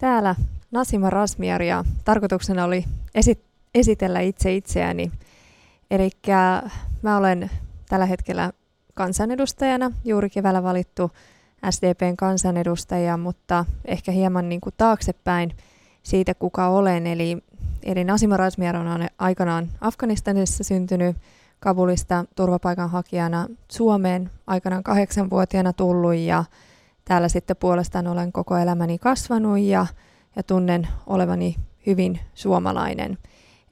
Täällä Nasima Rasmiar ja tarkoituksena oli esi- esitellä itse itseäni. Eli mä olen tällä hetkellä kansanedustajana, juuri keväällä valittu SDPn kansanedustaja, mutta ehkä hieman niin kuin taaksepäin siitä, kuka olen. Eli, eli Nasima Rasmiar on aikanaan Afganistanissa syntynyt, Kabulista turvapaikanhakijana Suomeen aikanaan kahdeksanvuotiaana tullut ja täällä sitten puolestaan olen koko elämäni kasvanut ja, ja tunnen olevani hyvin suomalainen.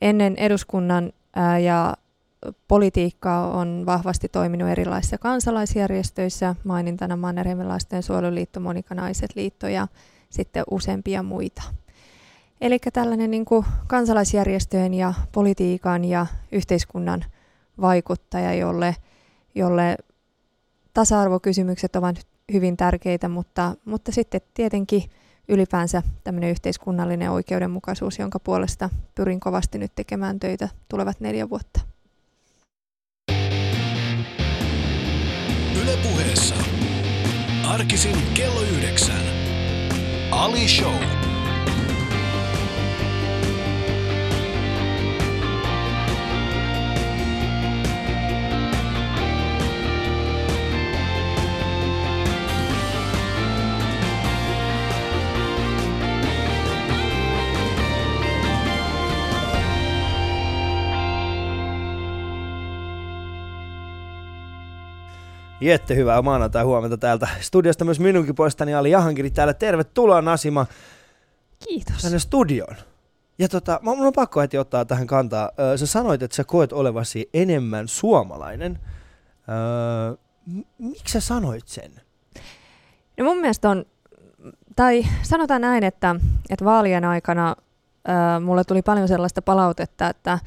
Ennen eduskunnan ää, ja politiikkaa on vahvasti toiminut erilaisissa kansalaisjärjestöissä, mainintana Mannerheimilaisten suojeluliitto, Monikanaiset liitto ja sitten useampia muita. Eli tällainen niin kuin kansalaisjärjestöjen ja politiikan ja yhteiskunnan vaikuttaja, jolle, jolle tasa-arvokysymykset ovat hyvin tärkeitä, mutta, mutta sitten tietenkin ylipäänsä tämmöinen yhteiskunnallinen oikeudenmukaisuus, jonka puolesta pyrin kovasti nyt tekemään töitä tulevat neljä vuotta. Ylepuheessa arkisin kello yhdeksän. Ali Show. Jette, hyvää maanantai huomenta täältä studiosta myös minunkin puolestani Ali Jahankiri täällä. Tervetuloa Nasima. Kiitos. Tänne studioon. Ja tota, mun on pakko heti ottaa tähän kantaa. Sä sanoit, että sä koet olevasi enemmän suomalainen. Öö, miksi sä sanoit sen? No mun mielestä on, tai sanotaan näin, että, että vaalien aikana äh, mulle tuli paljon sellaista palautetta, että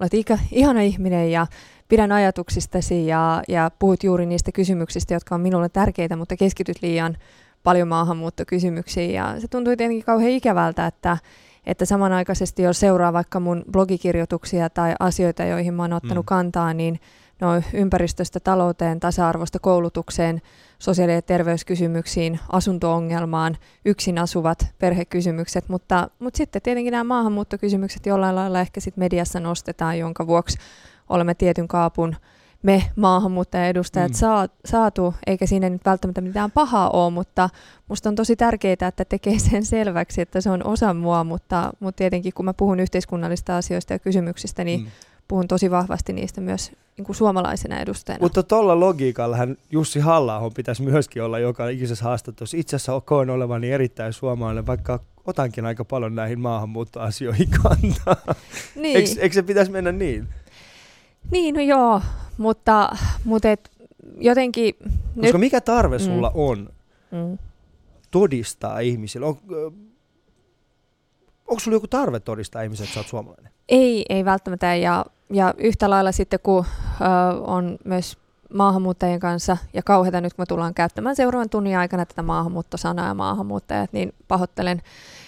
olet ikä, ihana ihminen ja pidän ajatuksistasi ja, ja puhut juuri niistä kysymyksistä, jotka on minulle tärkeitä, mutta keskityt liian paljon maahanmuuttokysymyksiin. Ja se tuntui tietenkin kauhean ikävältä, että, että samanaikaisesti jos seuraa vaikka mun blogikirjoituksia tai asioita, joihin mä oon ottanut mm. kantaa, niin no ympäristöstä, talouteen, tasa-arvosta, koulutukseen, sosiaali- ja terveyskysymyksiin, asuntoongelmaan, yksin asuvat perhekysymykset, mutta, mutta sitten tietenkin nämä maahanmuuttokysymykset jollain lailla ehkä sit mediassa nostetaan, jonka vuoksi olemme tietyn kaapun me maahanmuuttajaedustajat mm. saa, saatu, eikä siinä nyt välttämättä mitään pahaa ole, mutta musta on tosi tärkeää, että tekee sen selväksi, että se on osa mua, mutta, mutta tietenkin kun mä puhun yhteiskunnallista asioista ja kysymyksistä, niin mm. puhun tosi vahvasti niistä myös niin kuin suomalaisena edustajana. Mutta tuolla logiikallahan Jussi halla pitäisi myöskin olla joka ikisessä haastattelussa. Itse asiassa koen olevani erittäin suomalainen, vaikka otankin aika paljon näihin maahanmuuttoasioihin kantaa. Niin. eikö, eikö se pitäisi mennä niin? Niin, no joo, mutta, mutta et jotenkin... Koska nyt... mikä tarve mm. sulla mm. on mm. todistaa ihmisille? On, onko sulla joku tarve todistaa ihmisille, että sä oot suomalainen? Ei, ei välttämättä. Ja, ja yhtä lailla sitten, kun ö, on myös maahanmuuttajien kanssa, ja kauheita nyt kun me tullaan käyttämään seuraavan tunnin aikana tätä maahanmuuttosanaa ja maahanmuuttajat, niin pahoittelen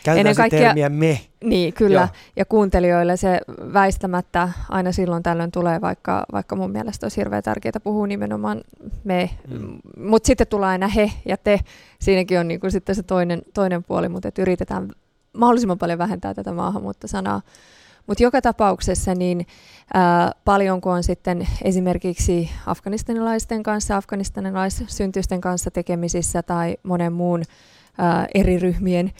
Käytetään ennen kaikkea, termiä me. Niin, kyllä. Joo. Ja kuuntelijoille se väistämättä aina silloin tällöin tulee, vaikka, vaikka mun mielestä olisi hirveän tärkeää puhua nimenomaan me. Mm. Mutta sitten tulee aina he ja te. Siinäkin on niinku sitten se toinen, toinen puoli, mutta yritetään mahdollisimman paljon vähentää tätä maahanmuuttosanaa. Mutta joka tapauksessa niin ää, paljonko on sitten esimerkiksi afganistanilaisten kanssa, afganistanilaissyntyisten kanssa tekemisissä tai monen muun ää, eri ryhmien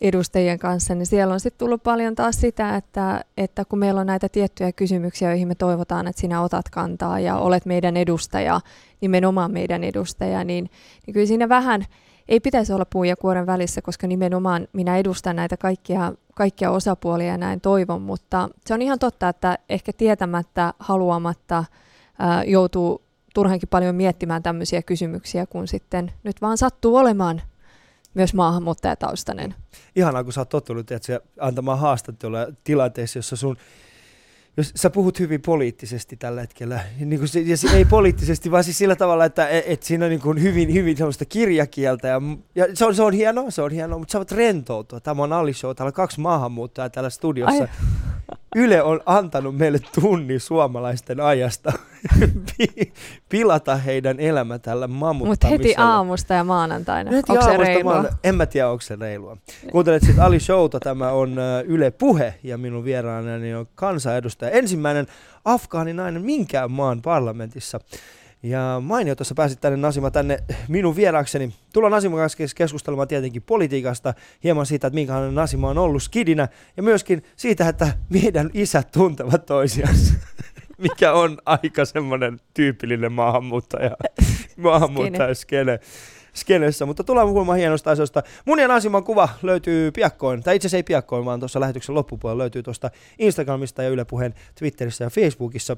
edustajien kanssa, niin siellä on sitten tullut paljon taas sitä, että, että kun meillä on näitä tiettyjä kysymyksiä, joihin me toivotaan, että sinä otat kantaa ja olet meidän edustaja, nimenomaan meidän edustaja, niin, niin kyllä siinä vähän ei pitäisi olla puun ja kuoren välissä, koska nimenomaan minä edustan näitä kaikkia, kaikkia osapuolia ja näin toivon, mutta se on ihan totta, että ehkä tietämättä, haluamatta ää, joutuu turhankin paljon miettimään tämmöisiä kysymyksiä, kun sitten nyt vaan sattuu olemaan myös maahanmuuttajataustainen. Ihanaa, kun sä oot tottunut että antamaan haastattelua tilanteessa, jossa sun jos sä puhut hyvin poliittisesti tällä hetkellä, niin kuin se, ja se, ei poliittisesti, vaan siis sillä tavalla, että et, et siinä on niin kuin hyvin, hyvin sellaista kirjakieltä, ja, ja se, on, se on hienoa, se on hienoa, mutta sä voit rentoutua. Tämä on Ali Show, täällä on kaksi maahanmuuttajaa täällä studiossa. Ai. Yle on antanut meille tunni suomalaisten ajasta pilata heidän elämä tällä mammuttamisella. Mutta heti aamusta ja maanantaina. Heti Onko se reilua? maan- En mä tiedä, onko se reilua. Kuuntelet sitten Ali Showta, tämä on ö, Yle Puhe ja minun vieraanani on kansanedustaja. Ensimmäinen afgaaninainen minkään maan parlamentissa. Ja mainio, tuossa pääsit tänne Nasima tänne minun vieraakseni. Tullaan Nasiman kanssa kes- keskustelemaan tietenkin politiikasta, hieman siitä, että minkälainen Nasima on ollut skidinä, ja myöskin siitä, että meidän isät tuntevat toisiansa, mikä on aika semmoinen tyypillinen maahanmuuttaja, maahanmuuttaja skene. Skenessä, mutta tullaan puhumaan hienosta asioista. Mun ja Nasiman kuva löytyy piakkoin, tai itse asiassa ei piakkoin, vaan tuossa lähetyksen loppupuolella löytyy tuosta Instagramista ja Yle Puheen Twitterissä ja Facebookissa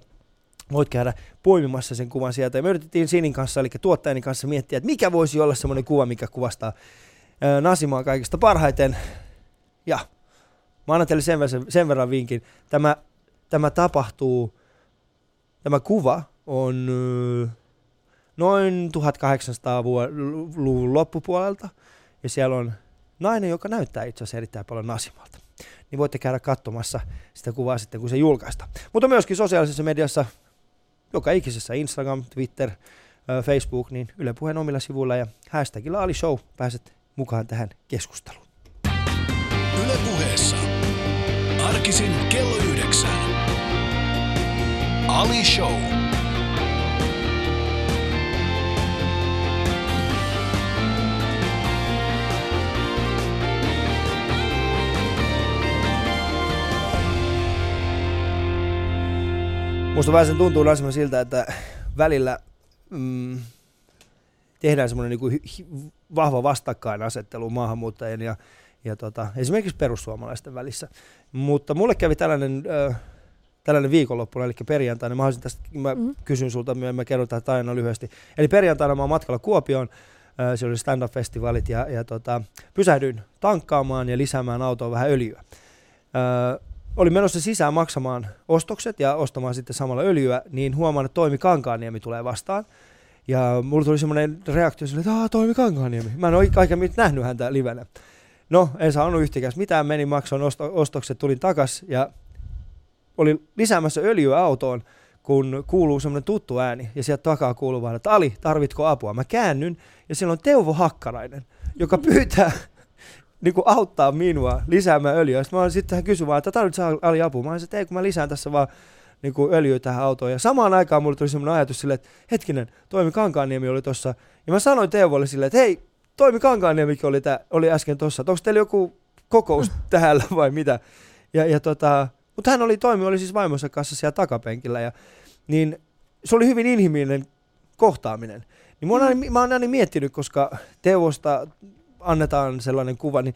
voit käydä poimimassa sen kuvan sieltä. Ja me yritettiin Sinin kanssa, eli tuottajani kanssa miettiä, että mikä voisi olla semmoinen kuva, mikä kuvastaa Nasimaa kaikista parhaiten. Ja mä annan teille sen, verran- sen verran vinkin. Tämä, tämä tapahtuu, tämä kuva on noin 1800-luvun loppupuolelta. Ja siellä on nainen, joka näyttää itse asiassa erittäin paljon Nasimalta. Niin voitte käydä katsomassa sitä kuvaa sitten, kun se julkaistaan. Mutta myöskin sosiaalisessa mediassa, joka ikisessä Instagram, Twitter, Facebook, niin Yle Puheen omilla sivuilla ja hashtagilla Ali Show pääset mukaan tähän keskusteluun. Yle Puheessa. Arkisin kello yhdeksän. Ali Show. Musta vähän sen tuntuu Nasima siltä, että välillä mm, tehdään semmoinen niinku hi- vahva vastakkainasettelu maahanmuuttajien ja, ja tota, esimerkiksi perussuomalaisten välissä. Mutta mulle kävi tällainen, ö, tällainen viikonloppuna, eli perjantaina, mä, tästä, mä Mhm. kysyn sulta, mä mä kerron tätä aina lyhyesti. Eli perjantaina mä oon matkalla Kuopioon, ö, siellä oli stand-up-festivaalit ja, ja tota, pysähdyin tankkaamaan ja lisäämään autoon vähän öljyä. Ö, olin menossa sisään maksamaan ostokset ja ostamaan sitten samalla öljyä, niin huomaan, että Toimi Kankaaniemi tulee vastaan. Ja mulla tuli semmoinen reaktio että Aa, Toimi Kankaaniemi. Mä en ole aikaisemmin nähnyt häntä livenä. No, en saanut yhtikäs mitään, menin maksoin osto- ostokset, tulin takas ja olin lisäämässä öljyä autoon, kun kuuluu semmoinen tuttu ääni ja sieltä takaa kuuluu vaan, että Ali, tarvitko apua? Mä käännyn ja siellä on Teuvo Hakkarainen, joka pyytää niin kuin auttaa minua lisäämään öljyä. Sitten mä olin sitten hän kysyi vaan, että tarvitsetko Ali apua? Mä olin, että ei, kun mä lisään tässä vaan niin kuin öljyä tähän autoon. Ja samaan aikaan mulle tuli semmoinen ajatus silleen, että hetkinen, Toimi Kankaaniemi oli tossa. Ja mä sanoin Teuvolle silleen, että hei, Toimi Kankaaniemikin oli, tää, oli äsken tossa. Että onko teillä joku kokous täällä vai mitä? Ja, ja tota, mutta hän oli, Toimi oli siis vaimonsa kanssa siellä takapenkillä. Ja, niin se oli hyvin inhimillinen kohtaaminen. Niin mä oon, aina, mä oon aina miettinyt, koska Teuvosta annetaan sellainen kuva, niin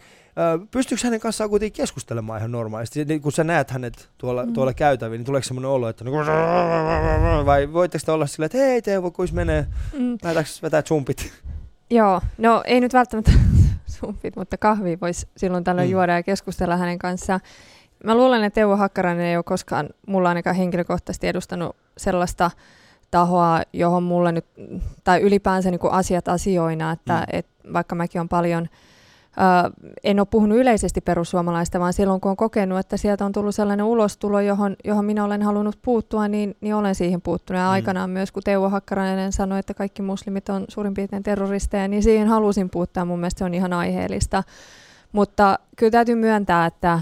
pystyykö hänen kanssaan kuitenkin keskustelemaan ihan normaalisti? Niin kun sä näet hänet tuolla, Mm. tuolla käytävin, niin tuleeko semmoinen olo, että niinku, vai voitteko te olla silleen, että hei Teuvo, kuis menee, Mm, lähdetäänkö vetää chumpit? joo, no ei nyt välttämättä sumpit, mutta kahvia voisi silloin tällöin Mm. juoda ja keskustella hänen kanssaan. Mä luulen, että Teuvo Hakkarainen ei ole koskaan mulla ainakaan henkilökohtaisesti edustanut sellaista tahoa, johon mulle nyt, tai ylipäänsä niin kuin asiat asioina, että Mm. et vaikka mäkin on paljon, ö, en ole puhunut yleisesti perussuomalaista, vaan silloin kun on kokenut, että sieltä on tullut sellainen ulostulo, johon, johon minä olen halunnut puuttua, niin, niin olen siihen puuttunut. Ja Mm. aikanaan myös, kun Teuvo Hakkarainen sanoi, että kaikki muslimit on suurin piirtein terroristeja, niin siihen halusin puuttua. Mun mielestä se on ihan aiheellista. Mutta kyllä täytyy myöntää, että,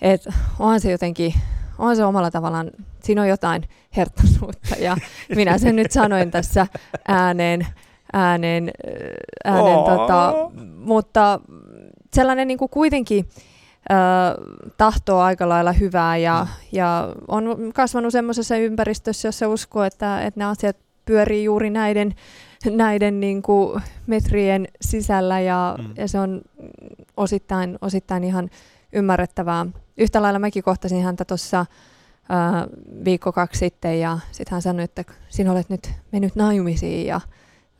että onhan se jotenkin, onhan se omalla tavallaan, siinä on jotain herttaisuutta ja minä sen nyt sanoin tässä ääneen, ääneen, äh, ääneen Oo. tota, mutta sellainen niin kuin kuitenkin äh, tahtoo aika lailla hyvää ja, ja on kasvanut semmoisessa ympäristössä, jossa uskoo, että, että ne asiat pyörii juuri näiden, näiden niin kuin metrien sisällä ja, Mm. ja se on osittain, osittain ihan ymmärrettävää. Yhtä lailla mäkin kohtasin häntä tuossa viikko kaksi sitten ja sitten hän sanoi, että sinä olet nyt mennyt naimisiin ja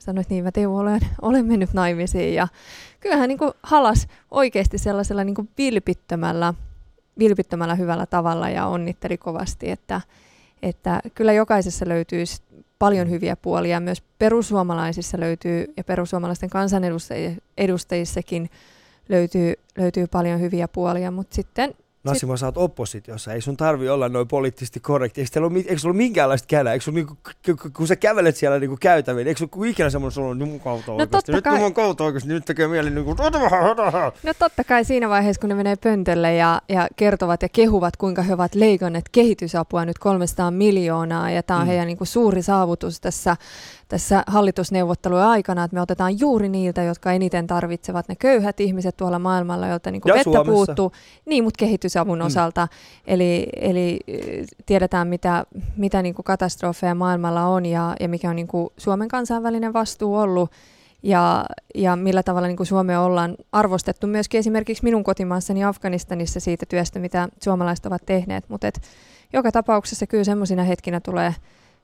sanoin, että niin mä Teuvo olen, olen mennyt naimisiin ja kyllä hän niin kuin halas oikeasti sellaisella niin kuin vilpittömällä, vilpittömällä hyvällä tavalla ja onnitteli kovasti, että, että kyllä jokaisessa löytyy paljon hyviä puolia. Myös perussuomalaisissa löytyy ja perussuomalaisten kansanedustajissakin löytyy, löytyy paljon hyviä puolia, mutta sitten Nasima, sä oot oppositiossa, ei sun tarvi olla noin poliittisesti korrekti. Eikö, teillä ole, eikö sulla ole minkäänlaista kälää? Eikö sulla, niinku, kun sä kävelet siellä niinku käytäviin, eikö sulla ikinä semmoinen sulla on niin kautta No oikeasti? Nyt kai. on kautta oikeasti, nyt tekee mieli niinku... No totta kai siinä vaiheessa, kun ne menee pöntölle ja, ja kertovat ja kehuvat, kuinka he ovat leikanneet kehitysapua nyt 300 miljoonaa ja tämä on Mm. heidän niin kuin suuri saavutus tässä, tässä hallitusneuvottelujen aikana, että me otetaan juuri niiltä, jotka eniten tarvitsevat, ne köyhät ihmiset tuolla maailmalla, joilta niin vettä Suomessa. puuttuu, niin, mutta kehitysavun Mm. osalta. Eli, eli eh, tiedetään, mitä, mitä niin kuin katastrofeja maailmalla on ja, ja mikä on niin kuin Suomen kansainvälinen vastuu ollut ja, ja millä tavalla niin kuin Suomea ollaan arvostettu myöskin esimerkiksi minun kotimaassani Afganistanissa siitä työstä, mitä suomalaiset ovat tehneet. Mutta joka tapauksessa kyllä semmoisina hetkinä tulee,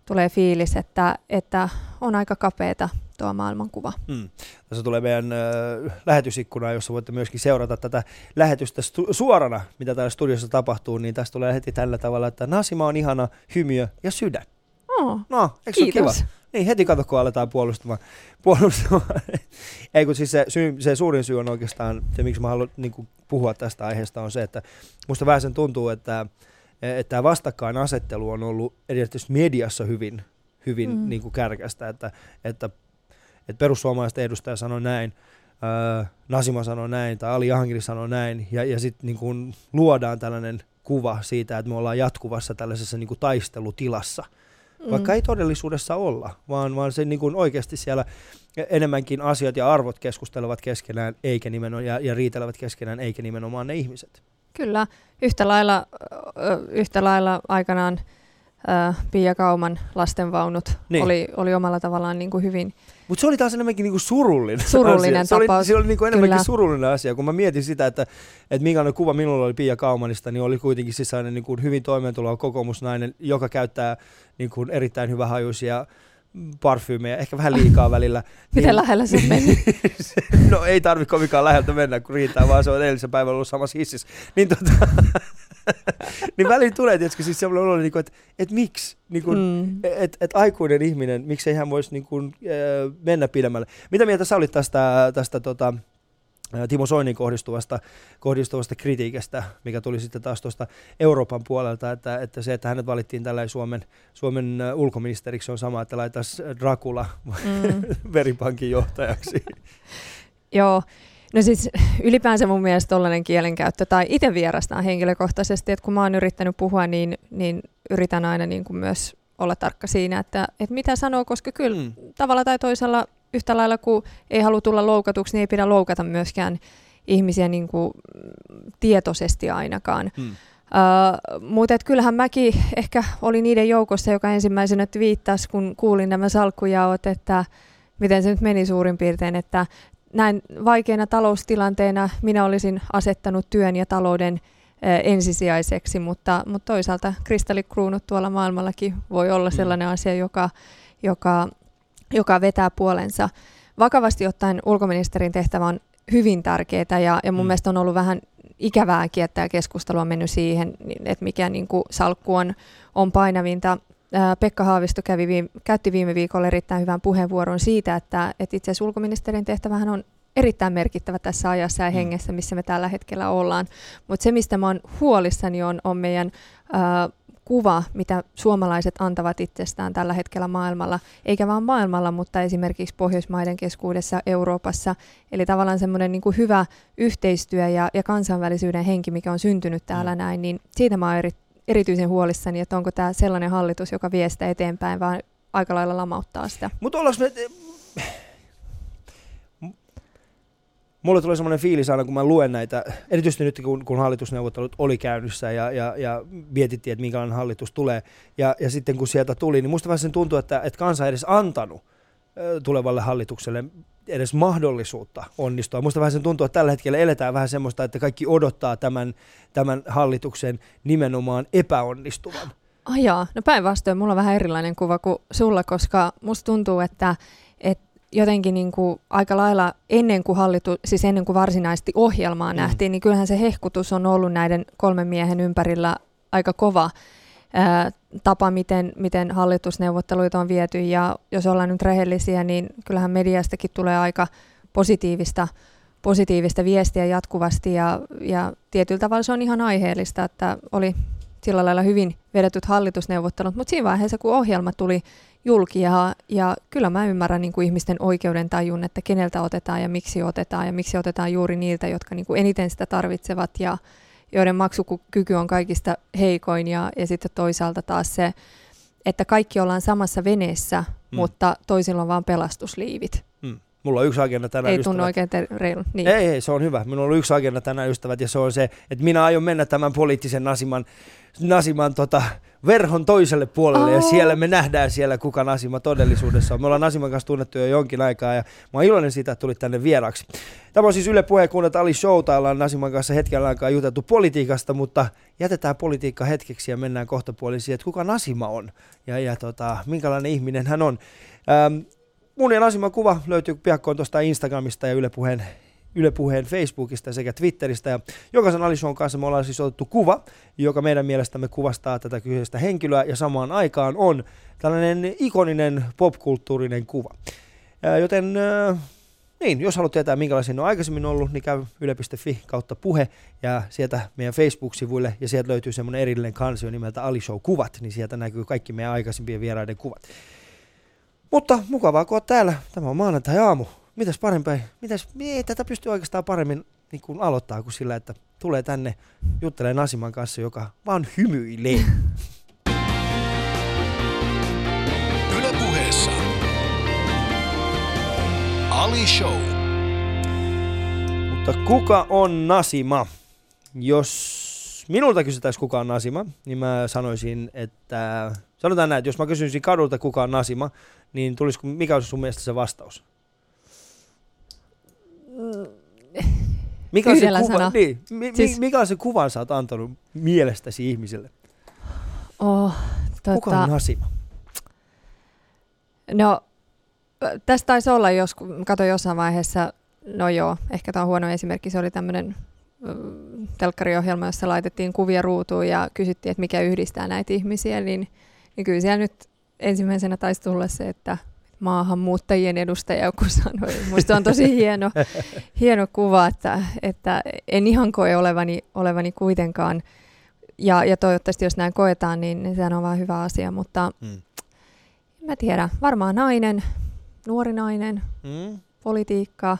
tulee fiilis, että, että on aika kapeeta tuo maailmankuva. Mm. Tässä tulee meidän äh, lähetysikkuna, jossa voitte myöskin seurata tätä lähetystä stu- suorana, mitä täällä studiossa tapahtuu, niin tästä tulee heti tällä tavalla, että Nasima on ihana, hymiö ja sydän. Oh, No, eikö se ole kiva? Niin, heti kato, kun aletaan puolustamaan. puolustamaan. Ei, kun siis se, syy, se suurin syy on oikeastaan, se miksi mä haluan niin kuin, puhua tästä aiheesta, on se, että musta vähän sen tuntuu, että, että tämä vastakkainasettelu on ollut erityisesti mediassa hyvin, hyvin Mm. mm. niin kuin kärkästä, että, että, että perussuomalaisten edustaja sanoi näin, ää, Nasima sanoi näin, tai Ali Jahangiri sanoi näin, ja, ja sitten niin kuin luodaan tällainen kuva siitä, että me ollaan jatkuvassa tällaisessa niin kuin taistelutilassa vaikka ei todellisuudessa olla, vaan, vaan se niin kuin oikeasti siellä enemmänkin asiat ja arvot keskustelevat keskenään eikä nimenomaan, ja, ja riitelevät keskenään eikä nimenomaan ne ihmiset. Kyllä, yhtä lailla, yhtä lailla aikanaan Pia Kauman lastenvaunut Niin. niin. oli, oli omalla tavallaan niin kuin hyvin Mutta se oli taas enemmänkin niinku surullinen, Surullinen asia. Se oli, se oli niinku enemmänkin kyllä. surullinen asia. Kun mä mietin sitä, että, että minkälainen kuva minulla oli Pia Kaumanista, niin oli kuitenkin siis sellainen niinku hyvin toimeentuloa kokoomusnainen, joka käyttää niinku erittäin hyvähajuisia parfyymejä, ehkä vähän liikaa välillä. Miten Niin- lähellä se meni? no ei tarvi kovinkaan läheltä mennä, kun riittää, vaan se on eilisen päivän ollut samassa hississä. Niin, tota, niin väliin tulee tietysti siis semmoinen olo, niin että, että miksi? Niin kuin, Mm. että et aikuinen ihminen, miksei hän voisi niin kuin, äh, mennä pidemmälle. Mitä mieltä sä olit tästä, tästä tota, ää, Timo Soinin kohdistuvasta, kohdistuvasta kritiikistä, mikä tuli sitten taas tuosta Euroopan puolelta, että, että se, että hänet valittiin tällä Suomen, Suomen ä, ulkoministeriksi on sama, että laitaisi Dracula Mm. veripankin johtajaksi. Joo, no siis ylipäänsä mun mielestä tollainen kielenkäyttö, tai itse vierastaan henkilökohtaisesti, että kun mä oon yrittänyt puhua, niin, niin yritän aina niin kuin myös olla tarkka siinä, että, että mitä sanoo, koska kyllä Mm. tavalla tai toisella yhtä lailla kuin ei halua tulla loukatuksi, niin ei pidä loukata myöskään ihmisiä niin kuin tietoisesti ainakaan. Mm. Uh, mutta et kyllähän mäkin ehkä oli niiden joukossa, joka ensimmäisenä viittasi, kun kuulin nämä salkkujaot, että miten se nyt meni suurin piirtein, että näin vaikeina taloustilanteena minä olisin asettanut työn ja talouden ensisijaiseksi, mutta, mutta toisaalta kristallikruunut tuolla maailmallakin voi olla Mm. sellainen asia, joka, joka, joka vetää puolensa. Vakavasti ottaen ulkoministerin tehtävä on hyvin tärkeää ja, ja mun Mm. mm. mielestä on ollut vähän ikävääkin, että tämä keskustelu on mennyt siihen, niin, että mikä niin kuin salkku on, on painavinta. Ää, Pekka Haavisto kävi viime, käytti viime viikolla erittäin hyvän puheenvuoron siitä, että, että itse asiassa ulkoministerin tehtävähän on erittäin merkittävä tässä ajassa ja Mm. hengessä, missä me tällä hetkellä ollaan. Mutta se, mistä mä oon huolissani, on, on meidän ää, kuva, mitä suomalaiset antavat itsestään tällä hetkellä maailmalla, eikä vaan maailmalla, mutta esimerkiksi Pohjoismaiden keskuudessa, Euroopassa. Eli tavallaan semmoinen niin hyvä yhteistyö ja, ja kansainvälisyyden henki, mikä on syntynyt täällä Mm. näin, niin siitä mä oon eri, erityisen huolissani, että onko tämä sellainen hallitus, joka vie sitä eteenpäin, vaan aika lailla lamauttaa sitä. Mutta ollaanko me... Mulle tulee semmoinen fiilis aina, kun mä luen näitä, erityisesti nyt kun, kun hallitusneuvottelut oli käynnissä ja, ja, ja mietittiin, että minkälainen hallitus tulee. Ja, ja sitten kun sieltä tuli, niin musta vähän sen tuntuu, että, että kansa ei edes antanut tulevalle hallitukselle edes mahdollisuutta onnistua. Musta vähän sen tuntuu, että tällä hetkellä eletään vähän semmoista, että kaikki odottaa tämän, tämän hallituksen nimenomaan epäonnistuvan. Ajaa, no päinvastoin, mulla on vähän erilainen kuva kuin sulla, koska musta tuntuu, että, että jotenkin niin kuin aika lailla ennen kuin hallitu, siis ennen kuin varsinaisesti ohjelmaa Mm. mm. nähtiin, niin kyllähän se hehkutus on ollut näiden kolmen miehen ympärillä aika kova tapa, miten, miten hallitusneuvotteluita on viety. Ja jos ollaan nyt rehellisiä, niin kyllähän mediastakin tulee aika positiivista positiivista viestiä jatkuvasti. Ja, ja tietyllä tavalla se on ihan aiheellista, että oli sillä lailla hyvin vedetyt hallitusneuvottelut, mutta siinä vaiheessa, kun ohjelma tuli julki ja, ja kyllä mä ymmärrän niin kuin ihmisten oikeuden tajun, että keneltä otetaan ja miksi otetaan ja miksi otetaan juuri niiltä, jotka niin kuin eniten sitä tarvitsevat. Ja joiden maksukyky on kaikista heikoin ja, ja sitten toisaalta taas se, että kaikki ollaan samassa veneessä, mm. mutta toisilla on vain pelastusliivit. Mm. Mulla on yksi agenda tänään Ei ystävät. tunnu oikein ter- reilu. Niin. Ei, ei, se on hyvä. Minulla on yksi agenda tänään ystävät ja se on se, että minä aion mennä tämän poliittisen Nasiman, Nasiman tota, verhon toiselle puolelle oh. ja siellä me nähdään siellä, kuka Nasima todellisuudessa on. Me ollaan Nasiman kanssa tunnettu jo jonkin aikaa ja mä oon iloinen siitä, että tulit tänne vieraksi. Tämä on siis Yle Puheen kuunnat Ali Showta, ollaan Nasiman kanssa hetken aikaa juteltu politiikasta, mutta jätetään politiikka hetkeksi ja mennään kohta puolin siihen, että kuka Nasima on ja, ja tota, minkälainen ihminen hän on. Ähm, mun ja Nasiman kuva löytyy piakkoon tuosta Instagramista ja Yle Puheen Yle Puheen Facebookista sekä Twitteristä. Ja jokaisen Alishon kanssa me ollaan siis otettu kuva, joka meidän mielestämme kuvastaa tätä kyseistä henkilöä ja samaan aikaan on tällainen ikoninen popkulttuurinen kuva. Joten niin, jos haluat tietää minkälaisia ne on aikaisemmin ollut, niin käy yle.fi kautta puhe ja sieltä meidän Facebook-sivuille ja sieltä löytyy semmoinen erillinen kansio nimeltä Ali Show kuvat, niin sieltä näkyy kaikki meidän aikaisempien vieraiden kuvat. Mutta mukavaa, kun täällä. Tämä on maanantai-aamu mitäs parempi, mitäs, ei tätä pystyy oikeastaan paremmin niin kuin aloittaa kuin sillä, että tulee tänne juttelemaan Nasiman kanssa, joka vaan hymyilee. Yle puheessa. Ali Show. Mutta kuka on Nasima? Jos minulta kysyttäisiin kuka on Nasima, niin mä sanoisin, että sanotaan näin, että jos mä kysyisin kadulta kuka on Nasima, niin tulisiko, mikä olisi sun mielestä se vastaus? Mikä on, se kuva, niin, mi, siis, mikä on se kuvan sä oot antanut mielestäsi ihmisille? Oh, tota, Kuka on Nasima? No, tästä taisi olla, jos katsoin jossain vaiheessa, no joo, ehkä tämä on huono esimerkki, se oli tämmöinen telkkariohjelma, jossa laitettiin kuvia ruutuun ja kysyttiin, että mikä yhdistää näitä ihmisiä, niin, niin kyllä siellä nyt ensimmäisenä taisi tulla se, että maahanmuuttajien edustaja joku sanoi. Minusta on tosi hieno, hieno kuva, että, että en ihan koe olevani, olevani kuitenkaan. Ja, ja toivottavasti jos näin koetaan, niin, sehän on vaan hyvä asia. Mutta mm. en mä tiedä, varmaan nainen, nuori nainen, mm. politiikkaa.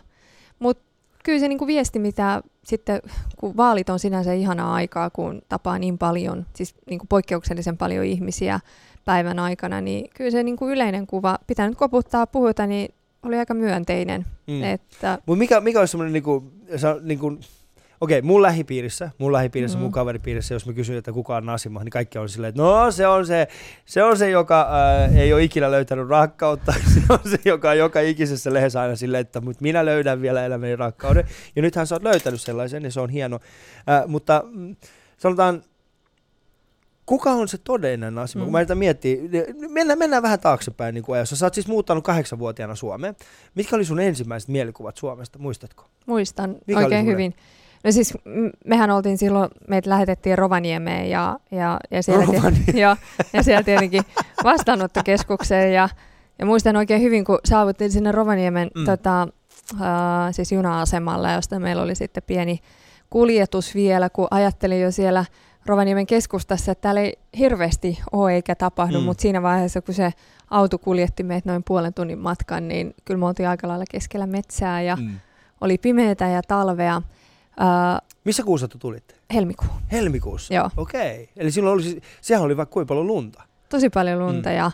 Mutta kyllä se niinku viesti, mitä sitten, kun vaalit on sinänsä ihanaa aikaa, kun tapaa niin paljon, siis niinku poikkeuksellisen paljon ihmisiä, päivän aikana, niin kyllä se niin kuin yleinen kuva, pitää nyt koputtaa puhuta, niin oli aika myönteinen. Mm. Että... Mut mikä, mikä olisi semmoinen, niin kuin, niin kuin, okei, mun lähipiirissä, mun lähipiirissä, mm. mun kaveripiirissä, jos mä kysyn, että kuka on Nasima, niin kaikki on silleen, että no se on se, se, on se joka äh, ei ole ikinä löytänyt rakkautta, se on se, joka on joka ikisessä lehdessä aina silleen, että mut minä löydän vielä elämäni rakkauden. Ja nythän sä oot löytänyt sellaisen, ja se on hieno. Äh, mutta mm, sanotaan, kuka on se todellinen asia? Mm. Kun mä yritän miettiä, mennään, mennään vähän taaksepäin niin ajassa. Sä oot siis muuttanut kahdeksanvuotiaana Suomeen. Mitkä oli sun ensimmäiset mielikuvat Suomesta, muistatko? Muistan Mikä oikein hyvin. No siis mehän oltiin silloin, meitä lähetettiin Rovaniemeen ja, ja, ja, siellä, Rovaniemeen. ja, ja siellä tietenkin vastaanottokeskukseen ja, ja muistan oikein hyvin, kun saavuttiin sinne Rovaniemen mm. tota, uh, siis juna-asemalle, josta meillä oli sitten pieni kuljetus vielä, kun ajattelin jo siellä – Rovaniemen keskustassa, että täällä ei hirveästi ole eikä tapahdu, mm. mutta siinä vaiheessa, kun se auto kuljetti meitä noin puolen tunnin matkan, niin kyllä me oltiin aika lailla keskellä metsää ja mm. oli pimeätä ja talvea. Uh, Missä kuussa te tulitte? Helmikuu. Helmikuussa? Joo. Okei. Okay. Eli silloin oli, siis- sehän oli vaikka kuinka paljon lunta. Tosi paljon lunta. Mm. Ja,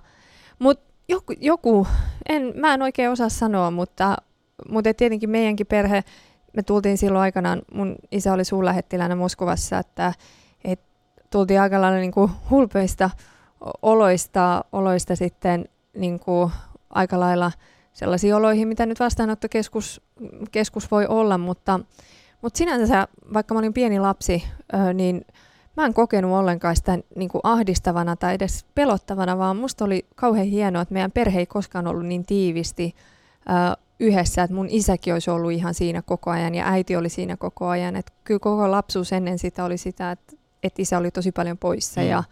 mut joku, joku en, mä en oikein osaa sanoa, mutta, mutta tietenkin meidänkin perhe, me tultiin silloin aikanaan, mun isä oli suunlähettilänä Moskovassa, että et tultiin aika lailla niin kuin hulpeista oloista, oloista sitten niin kuin aika lailla sellaisiin oloihin, mitä nyt vastaanottokeskus keskus voi olla, mutta, mutta sinänsä, vaikka mä olin pieni lapsi, niin mä en kokenut ollenkaan sitä niin kuin ahdistavana tai edes pelottavana, vaan musta oli kauhean hienoa, että meidän perhe ei koskaan ollut niin tiivisti yhdessä, että mun isäkin olisi ollut ihan siinä koko ajan ja äiti oli siinä koko ajan. Että kyllä koko lapsuus ennen sitä oli sitä, että että isä oli tosi paljon poissa mm. ja,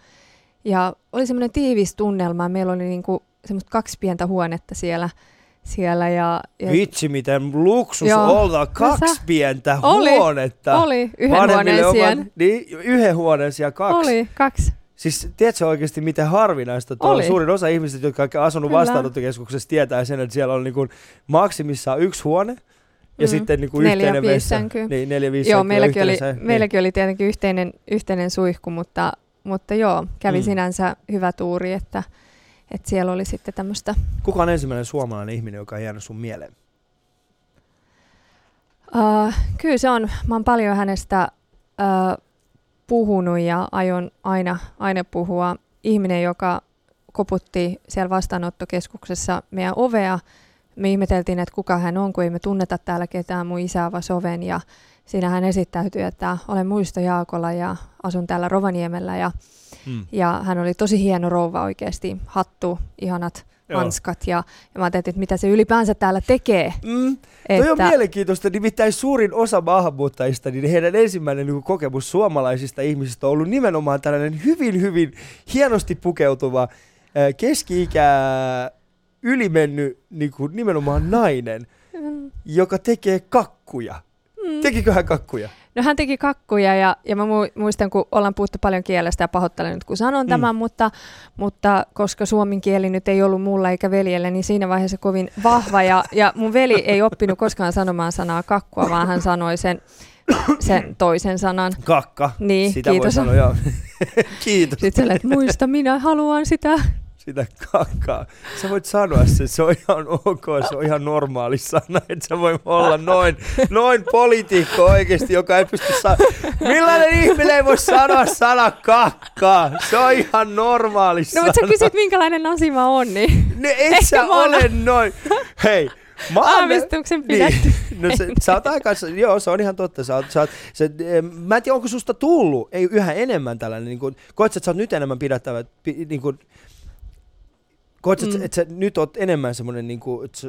ja oli semmoinen tiivis tunnelma. Meillä oli niinku semmoista kaksi pientä huonetta siellä, siellä. Ja, ja Vitsi, miten luksus Joo. olla. Kaksi Sä- pientä Oli, huonetta. oli yhden huoneen sijaan. Niin, yhden huoneen sijaan kaksi. Oli, kaksi. Siis tiedätkö oikeasti, miten harvinaista tuo. Suurin osa ihmisistä, jotka on asunut Kyllä. vastaanottokeskuksessa, tietää sen, että siellä on niin kuin maksimissaan yksi huone ja Mm. sitten niin kuin Neljä, yhteinen vessa. Niin, neljä, viisi Joo, meilläkin oli, niin. meilläkin oli tietenkin yhteinen, yhteinen suihku, mutta, mutta joo, kävi Mm. sinänsä hyvä tuuri, että, että siellä oli sitten tämmöistä. Kuka on ensimmäinen suomalainen ihminen, joka on jäänyt sun mieleen? Uh, kyllä se on. Mä oon paljon hänestä uh, puhunut ja aion aina, aina puhua. Ihminen, joka koputti siellä vastaanottokeskuksessa meidän ovea. Me ihmeteltiin, että kuka hän on, kun ei me tunneta täällä ketään. Mun isä avasi oven ja siinä hän esittäytyi, että olen Muisto Jaakola ja asun täällä Rovaniemellä. Ja, Hmm. ja hän oli tosi hieno rouva oikeasti. Hattu, ihanat Joo. hanskat. Ja, ja mä ajattelin, että mitä se ylipäänsä täällä tekee. Mm, Toi on Että, mielenkiintoista, nimittäin suurin osa maahanmuuttajista, niin heidän ensimmäinen niin kokemus suomalaisista ihmisistä on ollut nimenomaan tällainen hyvin, hyvin hienosti pukeutuva, keski-ikää ylimennyt niin kuin, nimenomaan nainen, Mm. joka tekee kakkuja. Mm. Tekikö hän kakkuja? No hän teki kakkuja ja, ja mä mu- muistan, kun ollaan puhuttu paljon kielestä ja pahoittelen nyt, kun sanon Mm. tämän, mutta, mutta koska suomen kieli nyt ei ollut mulla eikä veljellä, niin siinä vaiheessa kovin vahva. Ja, ja mun veli ei oppinut koskaan sanomaan sanaa kakkua, vaan hän sanoi sen, sen toisen sanan. Kakka. Niin, Sitä kiitos. voi sanoa, joo. Kiitos. Sitten sä muista, minä haluan sitä. Sitä kakkaa. Sä voit sanoa se, se on ihan ok, se on ihan normaali sana, että sä voi olla noin, noin poliitikko oikeasti, joka ei pysty saa... Millainen ihminen ei voi sanoa sana kakkaa? Se on ihan normaali No sana. mutta sä kysyt, minkälainen asima on, niin Ne, et Ehkä sä mä oon- ole noin. Hei, mä oon- aavistuksen. Niin. No se, sä oot aika, joo se on ihan totta. Sä oot, sä oot, se, mä en tiedä, onko susta tullut ei, yhä enemmän tällainen, niin kuin, koet sä, että sä oot nyt enemmän pidättävä, pi, niin kuin, koet sä, Mm. että sä nyt oot enemmän semmoinen, niin kuin, että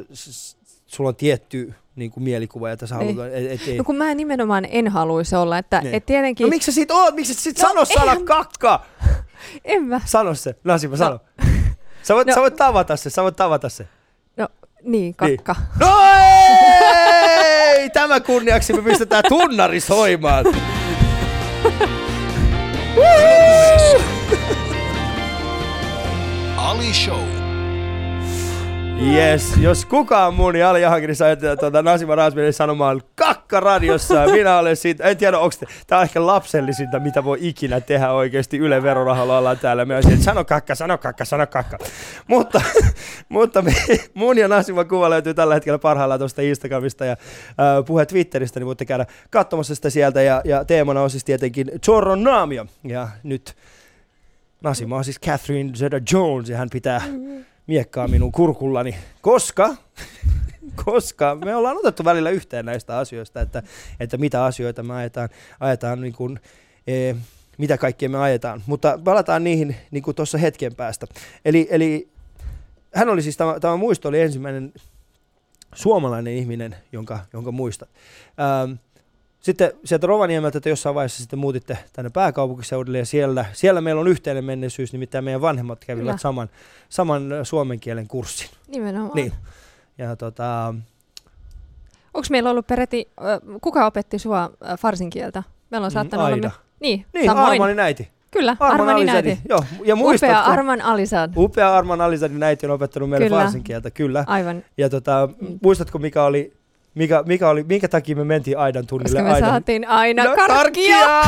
sulla on tietty niin kuin mielikuva, että sä haluat, et, et, ei. No kun mä nimenomaan en haluaisi olla, että Niin. et tietenkin, No miksi sä siitä oot? Miksi sä sit No sano sana eihän- kakka? en mä, Sano se. Nasima, sano. Sä voit, No. sä voit tavata se, sä voit tavata se. niin kakka. No ei! Tämä kunniaksi me pistetään tunnari soimaan. Ali Show. Yes, jos kukaan muu, niin Ali Jahankiri sai tuota, Nasima Rasminen sanomaan kakka radiossa. ja Minä olen siitä, en tiedä, onko tämä on ehkä lapsellisinta, mitä voi ikinä tehdä oikeasti Yle verorahalla ollaan täällä. Me olisin, että sano kakka, sano kakka, sano kakka. Mutta, mutta me, mun ja Nasima kuva löytyy tällä hetkellä parhaillaan tuosta Instagramista ja äh, puhe Twitteristä, niin voitte käydä katsomassa sitä sieltä. Ja, ja teemana on siis tietenkin Choronaamio. Ja nyt Nasima on siis Catherine Zeta-Jones ja hän pitää miekkaa minun kurkullani, koska, koska me ollaan otettu välillä yhteen näistä asioista, että, että mitä asioita me ajetaan, ajetaan niin kuin, e, mitä kaikkea me ajetaan. Mutta palataan niihin niin kuin tuossa hetken päästä. Eli, eli hän oli siis, tämä, tämä muisto oli ensimmäinen suomalainen ihminen, jonka, jonka muistat. Ähm, sitten sieltä Rovaniemeltä te jossain vaiheessa sitten muutitte tänne pääkaupunkiseudulle ja siellä, siellä meillä on yhteinen menneisyys, nimittäin meidän vanhemmat kävivät Kyllä. saman, saman suomen kielen kurssin. Nimenomaan. Niin. Ja tota, Onko meillä ollut peräti, kuka opetti sua farsin kieltä? Meillä on mm, saattanut Aida. olla... Me... Niin, Niin. Armanin äiti. Kyllä, Arman Armanin Alisadi. äiti. Joo, ja Upea muistatko? Arman Alisad. Upea Arman Alisadin äiti on opettanut meille Kyllä. farsin kieltä, kyllä. Aivan, Ja tota, Mm. muistatko mikä oli, mikä, mikä oli, minkä takia me mentiin Aidan tunnille? koska me Aidan, saatiin aina No, karkkia.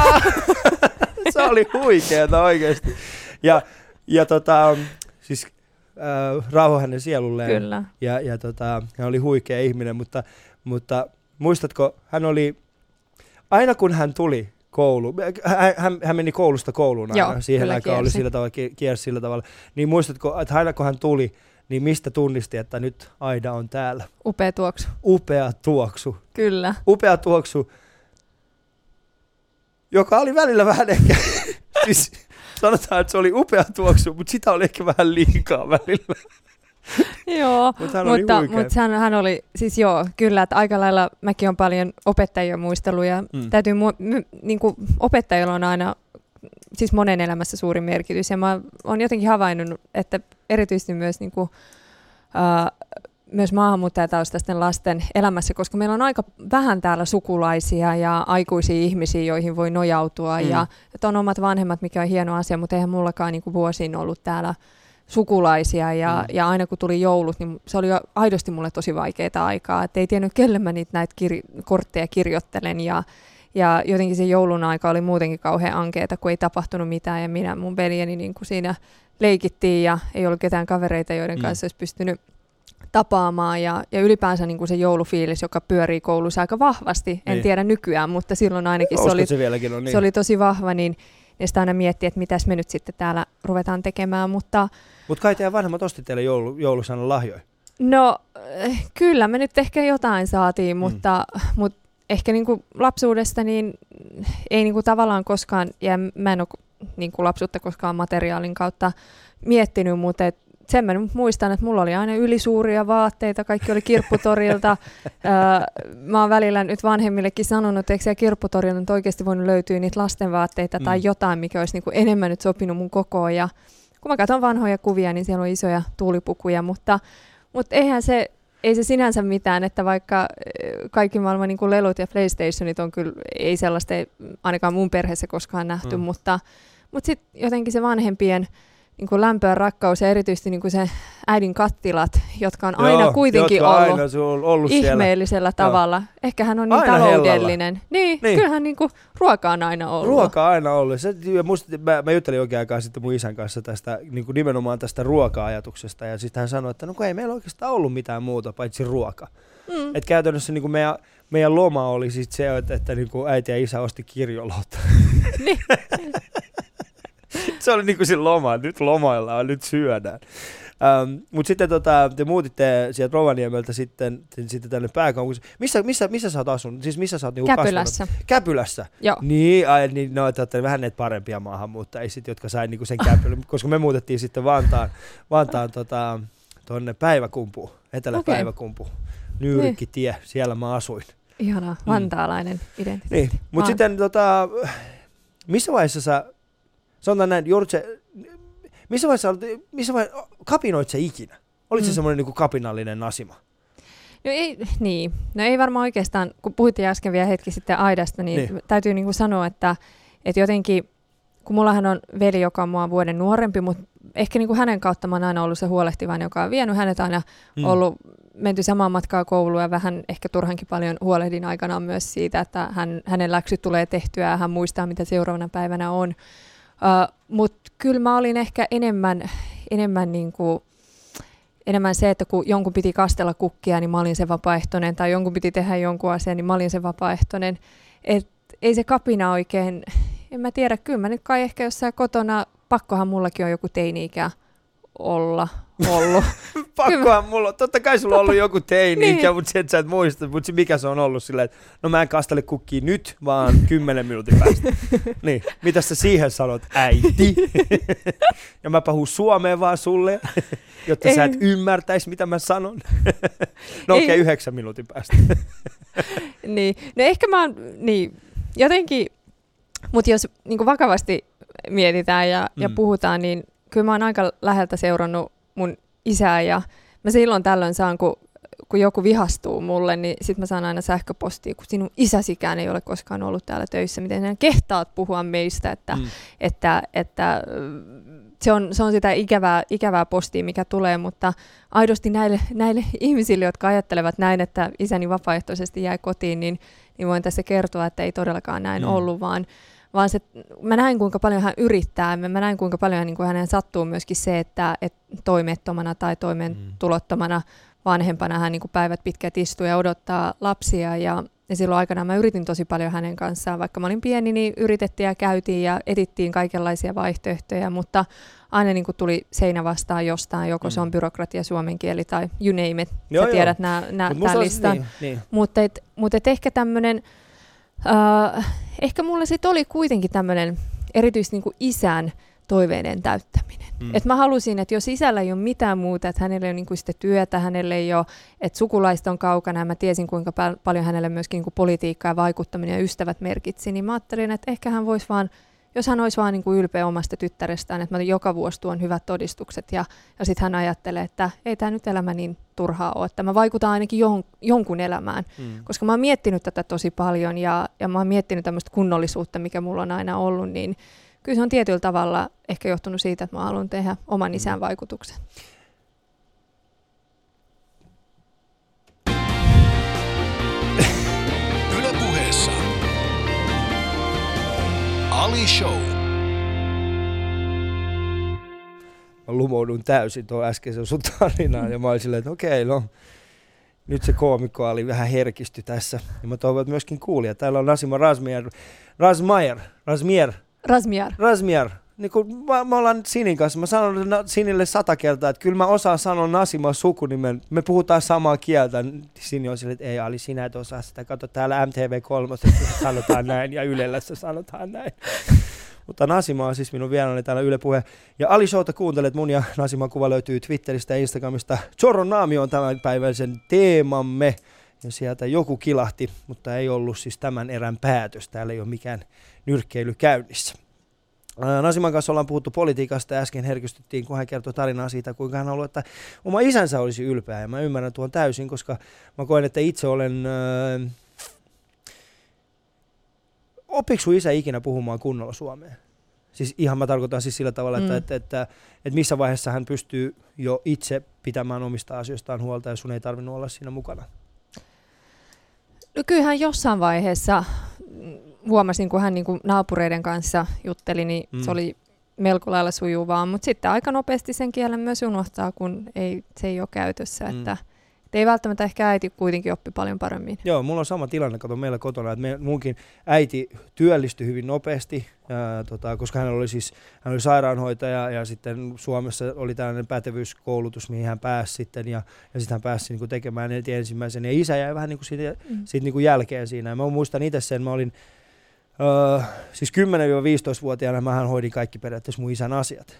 Se oli huikeeta oikeesti. Ja, ja tota, siis äh, rauha hänen sielulleen. Kyllä. Ja, ja tota, hän oli huikea ihminen, mutta, mutta muistatko, hän oli, aina kun hän tuli koulu, hän, hän, meni koulusta kouluun aina, Joo, siihen aikaan oli kiersi. sillä tavalla, ki- kiersi sillä tavalla, niin muistatko, että aina kun hän tuli, niin mistä tunnisti, että nyt Aida on täällä? Upea tuoksu. Upea tuoksu, Kyllä. upea tuoksu, joka oli välillä vähän ehkä, siis sanotaan, että se oli upea tuoksu, mutta sitä oli ehkä vähän liikaa välillä. Joo, Mutta hän oli mutta, mutta hän, hän oli, siis joo, kyllä, että aika lailla mäkin on paljon opettajia muistellut ja Mm. mm. täytyy, mu- m- niin kuin opettajilla on aina siis monen elämässä suuri merkitys ja mä oon jotenkin havainnut, että erityisesti myös niin kuin, ää, myös maahanmuuttajataustaisten lasten elämässä, koska meillä on aika vähän täällä sukulaisia ja aikuisia ihmisiä, joihin voi nojautua. Mm. Ja että on omat vanhemmat, mikä on hieno asia, mutta eihän mullakaan niin kuin vuosiin ollut täällä sukulaisia ja, mm. ja aina kun tuli joulut, niin se oli jo aidosti mulle tosi vaikeaa aikaa, että ei tiennyt kelle mä niitä näitä kir- kortteja kirjoittelen ja, ja jotenkin se joulun aika oli muutenkin kauhean ankeeta, kun ei tapahtunut mitään ja minä mun veljeni niin kuin siinä leikittiin ja ei ollut ketään kavereita, joiden mm. kanssa olisi pystynyt tapaamaan ja, ja ylipäänsä niin kuin se joulufiilis, joka pyörii koulussa aika vahvasti, en niin. tiedä nykyään, mutta silloin ainakin se oli, se, vieläkin on, niin. se oli tosi vahva, niin ja sitä aina miettii, että mitäs me nyt sitten täällä ruvetaan tekemään, mutta... Mutta kai teidän vanhemmat osti teille joulu, joulusana lahjoja? No eh, kyllä me nyt ehkä jotain saatiin, mm. mutta, mutta ehkä niin kuin lapsuudesta niin ei niin kuin tavallaan koskaan, ja mä en ole niin kuin lapsuutta koskaan materiaalin kautta miettinyt, mutta et sen mä nyt muistan, että mulla oli aina ylisuuria vaatteita, kaikki oli kirpputorilta. mä oon välillä nyt vanhemmillekin sanonut, että eikö siellä kirpputorilta nyt oikeasti voinut löytyä niitä lastenvaatteita mm. tai jotain, mikä olisi niinku enemmän nyt sopinut mun kokoon. Ja kun mä katson vanhoja kuvia, niin siellä on isoja tuulipukuja, mutta, mutta eihän se, ei se sinänsä mitään, että vaikka kaikki maailman niin kuin lelut ja PlayStationit on kyllä, ei sellaista ei ainakaan mun perheessä koskaan nähty, mm. mutta, mutta sitten jotenkin se vanhempien niin kuin lämpöä, rakkaus ja erityisesti niin kuin se äidin kattilat, jotka on Joo, aina kuitenkin ollut, aina ollut ihmeellisellä siellä. tavalla. Joo. Ehkä hän on niin aina taloudellinen. Niin, niin, kyllähän niin kuin, ruoka on aina ollut. Ruoka on aina ollut. Se, musta, mä, mä juttelin oikein aikaa sitten mun isän kanssa tästä, niin kuin nimenomaan tästä ruoka-ajatuksesta. Ja sitten hän sanoi, että no kun ei meillä oikeastaan ollut mitään muuta paitsi ruoka. Mm. Et käytännössä niin kuin meidän, meidän loma oli sit se, että, että niin kuin äiti ja isä osti kirjolota. niin. se oli niinku se loma, nyt lomaillaan, nyt syödään. Um, Mutta sitten tota, te muutitte sieltä Rovaniemeltä sitten, sitten tänne pääkaupunkiin. Missä, missä, missä sä oot asunut? Siis missä sä oot niinku Käpylässä. Kasvanut? Käpylässä? Joo. Niin, ai, niin no, te vähän näitä parempia maahanmuuttajia jotka sai niinku sen käpylän, koska me muutettiin sitten Vantaan, Vantaan tota, tonne Päiväkumpuun, Etelä-Päiväkumpu, okay. Nyyrikitie, niin. siellä mä asuin. Ihanaa, mm. vantaalainen mm. identiteetti. Niin, mutta sitten tota, missä vaiheessa sä sanotaan näin, joudut se, missä vaiheessa, missä vaiheessa kapinoit se ikinä? Olit mm. se semmoinen niin kapinallinen nasima? No ei, niin. No ei varmaan oikeastaan, kun puhuttiin äsken vielä hetki sitten Aidasta, niin, niin. täytyy niin kuin sanoa, että, että jotenkin, kun mullahan on veli, joka on mua vuoden nuorempi, mutta ehkä niin kuin hänen kautta mä oon aina ollut se huolehtivainen, joka on vienyt hänet aina mm. ollut, menty samaan matkaa kouluun ja vähän ehkä turhankin paljon huolehdin aikanaan myös siitä, että hän, hänen läksyt tulee tehtyä ja hän muistaa, mitä seuraavana päivänä on. Uh, Mutta kyllä mä olin ehkä enemmän, enemmän niin kuin, enemmän se, että kun jonkun piti kastella kukkia, niin mä olin se vapaaehtoinen, tai jonkun piti tehdä jonkun asian, niin mä olin se vapaaehtoinen. Et ei se kapina oikein, en mä tiedä, kyllä mä nyt kai ehkä jossain kotona, pakkohan mullakin on joku teini-ikä olla ollut. Pakkohan mulla, totta kai sulla on ollut joku teini niin. mutta se, että sä et muista, mutta mikä se on ollut silleen, että no mä en kastele kukkia nyt, vaan kymmenen minuutin päästä. niin, mitä sä siihen sanot, äiti? ja mä puhun suomeen vaan sulle, jotta Ei. sä et ymmärtäis, mitä mä sanon. no okei, okay, yhdeksän minuutin päästä. niin, no ehkä mä oon, niin, jotenkin, mutta jos niin vakavasti mietitään ja, mm. ja puhutaan, niin kyllä mä oon aika läheltä seurannut mun isää ja mä silloin tällöin saan, kun, kun joku vihastuu mulle, niin sit mä saan aina sähköpostia, kun sinun isäsikään ei ole koskaan ollut täällä töissä, miten hän kehtaat puhua meistä, että, mm. että, että se on, se on sitä ikävää, ikävää postia, mikä tulee, mutta aidosti näille, näille ihmisille, jotka ajattelevat näin, että isäni vapaaehtoisesti jäi kotiin, niin, niin voin tässä kertoa, että ei todellakaan näin mm. ollut, vaan vaan se, mä näin kuinka paljon hän yrittää, mä näin kuinka paljon niin kuin hänen sattuu myöskin se, että, että toimettomana tai toimeentulottomana vanhempana hän niin kuin päivät pitkät istuu ja odottaa lapsia ja, ja silloin aikana mä yritin tosi paljon hänen kanssaan, vaikka mä olin pieni, niin yritettiin ja käytiin ja etittiin kaikenlaisia vaihtoehtoja, mutta aina niin kuin tuli seinä vastaan jostain, joko mm. se on mm. byrokratia, suomen kieli tai you name it, joo, sä tiedät nämä listan. Niin, niin. Mutta et, mut et ehkä tämmöinen Uh, ehkä mulla sitten oli kuitenkin tämmöinen erityisesti niin isän toiveiden täyttäminen. Mm. Et mä halusin, että jos isällä ei ole mitään muuta, että hänellä ei ole niin kuin sitä työtä, hänelle ei ole, että sukulaista on kaukana, ja mä tiesin kuinka pal- paljon hänelle myöskin niin kuin politiikka ja vaikuttaminen ja ystävät merkitsi, niin mä ajattelin, että ehkä hän voisi vaan jos hän olisi vaan niin kuin ylpeä omasta tyttärestään, että mä joka vuosi tuon hyvät todistukset ja, ja sitten hän ajattelee, että ei tämä nyt elämä niin turhaa ole, että mä vaikutan ainakin johon, jonkun elämään, mm. koska mä oon miettinyt tätä tosi paljon ja, ja mä oon miettinyt tämmöistä kunnollisuutta, mikä mulla on aina ollut, niin kyllä se on tietyllä tavalla ehkä johtunut siitä, että mä haluan tehdä oman isän mm. vaikutuksen. Ali Show. Mä lumoudun täysin tuon äskeisen sun tarinaan ja mä olin silleen, että okei, no nyt se koomikko oli vähän herkisty tässä. Ja mä toivon, että myöskin kuulija. Täällä on Nasima Razmier, Razmaier, Razmier, Razmier. Razmier niin kun mä, mä ollaan Sinin kanssa, mä sanon Sinille sata kertaa, että kyllä mä osaan sanoa Nasima sukunimen, me puhutaan samaa kieltä. Sini on sille, että ei Ali, sinä et osaa sitä, kato täällä MTV3, sanotaan näin ja Ylellä sanotaan näin. Mutta Nasima on siis minun vieraani täällä Yle Puhe. Ja Ali Showta kuuntelet, mun ja Nasiman kuva löytyy Twitteristä ja Instagramista. Choron Naami on tämän päiväisen teemamme. Ja sieltä joku kilahti, mutta ei ollut siis tämän erän päätös. Täällä ei ole mikään nyrkkeily käynnissä. Nasiman kanssa ollaan puhuttu politiikasta ja äsken herkistyttiin, kun hän kertoi tarinaa siitä, kuinka hän haluaa, että oma isänsä olisi ylpeä. Ja mä ymmärrän tuon täysin, koska mä koen, että itse olen... Äh, opiko sun isä ikinä puhumaan kunnolla suomea? Siis ihan mä tarkoitan siis sillä tavalla, että, mm. että, että, että, että missä vaiheessa hän pystyy jo itse pitämään omista asioistaan huolta ja sun ei tarvinnut olla siinä mukana. No kyllähän jossain vaiheessa huomasin, kun hän niin kuin naapureiden kanssa jutteli, niin mm. se oli melko lailla sujuvaa, mutta sitten aika nopeasti sen kielen myös unohtaa, kun ei, se ei ole käytössä. Mm. Että, ei välttämättä ehkä äiti kuitenkin oppi paljon paremmin. Joo, mulla on sama tilanne, kato meillä kotona, että me, munkin äiti työllistyi hyvin nopeasti, ja, tota, koska hän oli siis hän oli sairaanhoitaja ja sitten Suomessa oli tällainen pätevyyskoulutus, mihin hän pääsi sitten ja, ja sitten hän pääsi niin kuin tekemään ensimmäisen ja isä jäi vähän niin kuin siitä, mm. siitä niin kuin jälkeen siinä. Ja mä muistan itse sen, mä olin Öö, siis 10-15-vuotiaana mä hoidin kaikki periaatteessa mun isän asiat.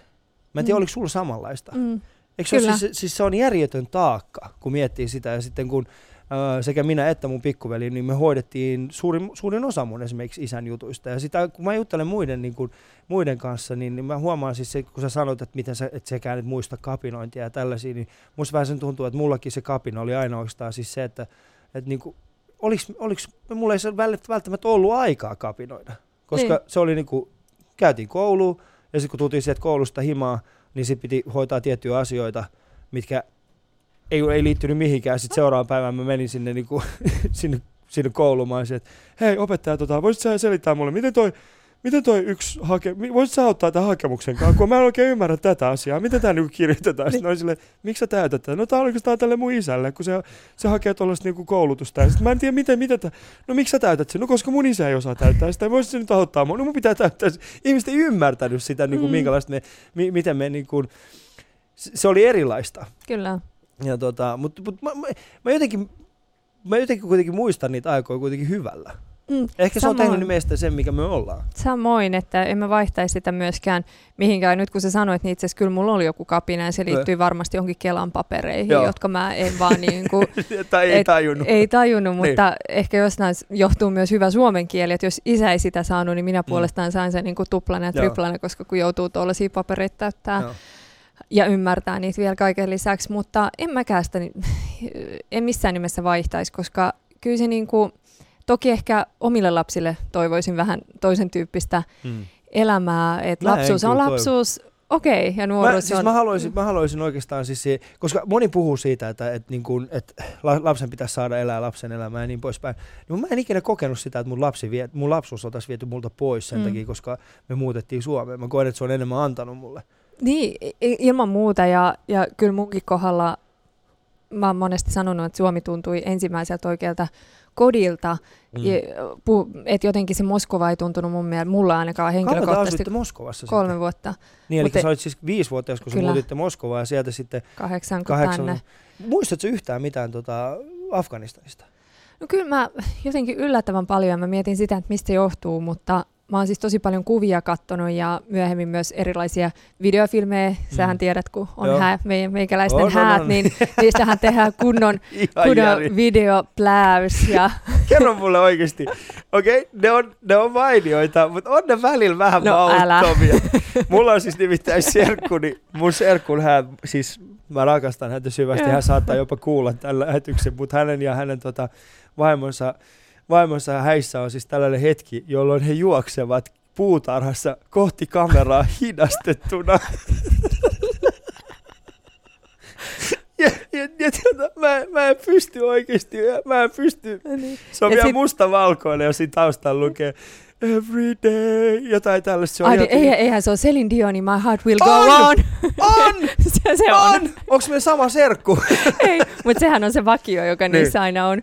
Mä en tiedä, mm. oliko sulla samanlaista? Mm. Eikö se, Kyllä. Siis, siis se on järjetön taakka, kun miettii sitä. Ja sitten kun öö, sekä minä että mun pikkuveli, niin me hoidettiin suurin, suurin osa mun esimerkiksi isän jutuista. Ja sitä, kun mä juttelen muiden, niin kuin, muiden kanssa, niin, niin mä huomaan siis se, kun sä sanoit, että miten sä et sekään et muista kapinointia ja tällaisia, niin musta vähän sen tuntuu, että mullakin se kapina oli aina oikeastaan siis se, että, että niin kuin, oliks, oliks, mulla ei välttämättä ollut aikaa kapinoida, koska niin. se oli niinku, käytiin kouluun ja sitten kun tultiin sieltä koulusta himaa, niin sitten piti hoitaa tiettyjä asioita, mitkä ei, ei liittynyt mihinkään. Sitten seuraavan päivän mä menin sinne, niinku, sinne, sinne koulumaan, että hei opettaja, tota, voisit sä selittää mulle, miten toi miten toi yksi hake, voisit sä ottaa tämän hakemuksen kanssa, kun mä en oikein ymmärrä tätä asiaa, miten tämä niinku kirjoitetaan. Sitten niin. sille, miksi sä täytät tätä? No tää on oikeastaan tälle mun isälle, kun se, se hakee tuollaista niinku koulutusta. Ja sitten mä en tiedä, miten, miten tää, no miksi sä täytät sen? No koska mun isä ei osaa täyttää sitä, voisit se nyt auttaa mua? No mun pitää täyttää. Ihmiset ei ymmärtänyt sitä, niinku, mm. minkälaista me, mi, miten me niinku, se oli erilaista. Kyllä. Ja tota, mutta mut, mä, mä, mä, jotenkin, mä jotenkin kuitenkin muistan niitä aikoja kuitenkin hyvällä. Mm, Ehkä samoin. se on tehnyt meistä sen, mikä me ollaan. Samoin, että en mä vaihtaisi sitä myöskään mihinkään. Nyt kun sä sanoit, niin itse asiassa kyllä mulla oli joku kapina ja se liittyy varmasti johonkin Kelan papereihin, Joo. jotka mä en vaan niin kuin, tai ei et, tajunnut. Ei tajunnut, niin. mutta ehkä jostain johtuu myös hyvä suomen kieli, että jos isä ei sitä saanut, niin minä mm. puolestaan sain sen niin kuin tuplana ja triplana, koska kun joutuu tuollaisia papereita täyttää. Joo ja ymmärtää niitä vielä kaiken lisäksi, mutta en mäkään sitä, en missään nimessä vaihtaisi, koska kyllä se niin kuin, Toki ehkä omille lapsille toivoisin vähän toisen tyyppistä mm. elämää, että lapsuus on lapsuus, okei, okay, ja nuoruus mä, siis on... Mä haluaisin, mä haluaisin oikeastaan siis, koska moni puhuu siitä, että, että, niin kuin, että lapsen pitäisi saada elää lapsen elämää ja niin poispäin. Niin mä en ikinä kokenut sitä, että mun, lapsi vie, mun lapsuus oltaisiin viety multa pois sen mm. takia, koska me muutettiin Suomeen. Mä koen, että se on enemmän antanut mulle. Niin, ilman muuta, ja, ja kyllä munkin kohdalla mä oon monesti sanonut, että Suomi tuntui ensimmäiseltä oikealta kodilta. Mm. Että jotenkin se Moskova ei tuntunut mun mielestä, mulla ainakaan henkilökohtaisesti. Kauan Moskovassa Kolme sitten? vuotta. Niin, eli sä olit siis viisi vuotta, kun sä muutitte Moskovaa ja sieltä sitten... Kahdeksan, kahdeksan. tänne. Muistatko yhtään mitään tota Afganistanista? No kyllä mä jotenkin yllättävän paljon, mä mietin sitä, että mistä johtuu, mutta mä oon siis tosi paljon kuvia kattonut ja myöhemmin myös erilaisia videofilmejä. Sähän Mm. tiedät, kun on Joo. hää, me, meikäläisten On, on, häät, on. niin niistähän tehdään kunnon, kunnon videopläys. Ja, Kerro mulle oikeasti. Okei, okay, ne, on, ne on mainioita, mutta on ne välillä vähän No, mauttomia. Mulla on siis nimittäin serkku, niin mun serkun hän, siis mä rakastan häntä syvästi, hän saattaa jopa kuulla tällä lähetyksen, mutta hänen ja hänen tota, vaimonsa, vaimonsa ja häissä on siis tällainen hetki, jolloin he juoksevat puutarhassa kohti kameraa hidastettuna. Ja, ja, ja tota, mä, mä en pysty oikeasti, mä en pysty se on Ja vielä sit- mustavalkoinen ja siinä taustalla lukee Every day, jotain tällaista. Se on Ai, ihan- ei, eihän se on Celine Dionin My Heart Will Go On! On. On! se, se on. On! Onko me sama serkku? Ei, mutta sehän on se vakio, joka Niin. niissä aina on.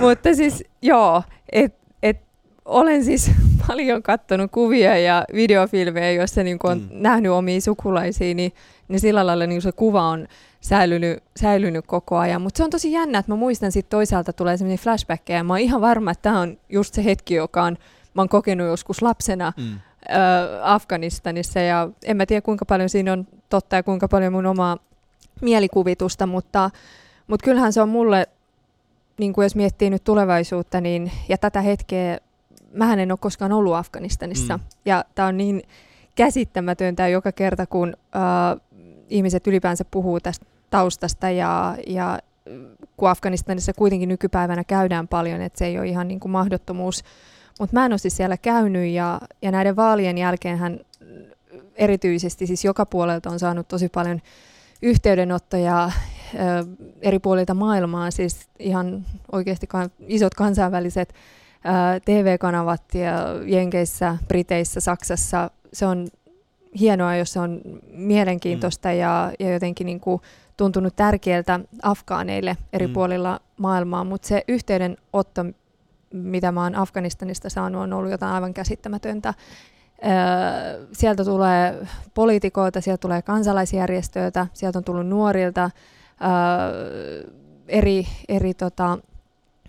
mutta siis joo, et, et, olen siis paljon katsonut kuvia ja videofilmejä, joissa niinku on Mm. mm. nähnyt omia sukulaisia, niin, niin sillä lailla niin se kuva on säilynyt, säilynyt koko ajan. Mutta se on tosi jännä, että mä muistan sitten toisaalta tulee sellainen flashbackkejä ja mä oon ihan varma, että tämä on just se hetki, joka on, mä oon kokenut joskus lapsena Mm. ö, Afganistanissa ja en mä tiedä kuinka paljon siinä on totta ja kuinka paljon mun omaa mielikuvitusta, mutta, mutta kyllähän se on mulle, niin kuin jos miettii nyt tulevaisuutta niin, ja tätä hetkeä, mähän en ole koskaan ollut Afganistanissa Mm. mm. ja tämä on niin käsittämätöntä joka kerta, kun äh, ihmiset ylipäänsä puhuu tästä taustasta ja, ja kun Afganistanissa kuitenkin nykypäivänä käydään paljon, että se ei ole ihan niin kuin mahdottomuus. Mutta mä en ole siis siellä käynyt ja, ja näiden vaalien jälkeen hän erityisesti siis joka puolelta on saanut tosi paljon yhteydenottoja ö, eri puolilta maailmaa, siis ihan oikeasti kan, isot kansainväliset ö, TV-kanavat ja Jenkeissä, Briteissä, Saksassa. Se on hienoa, jos se on mielenkiintoista mm. ja, ja jotenkin niin kuin tuntunut tärkeältä afgaaneille eri Mm. puolilla maailmaa, mutta se yhteydenotto, mitä mä oon Afganistanista saanut, on ollut jotain aivan käsittämätöntä. Öö, sieltä tulee poliitikoilta, sieltä tulee kansalaisjärjestöiltä, sieltä on tullut nuorilta öö, eri, eri, tota,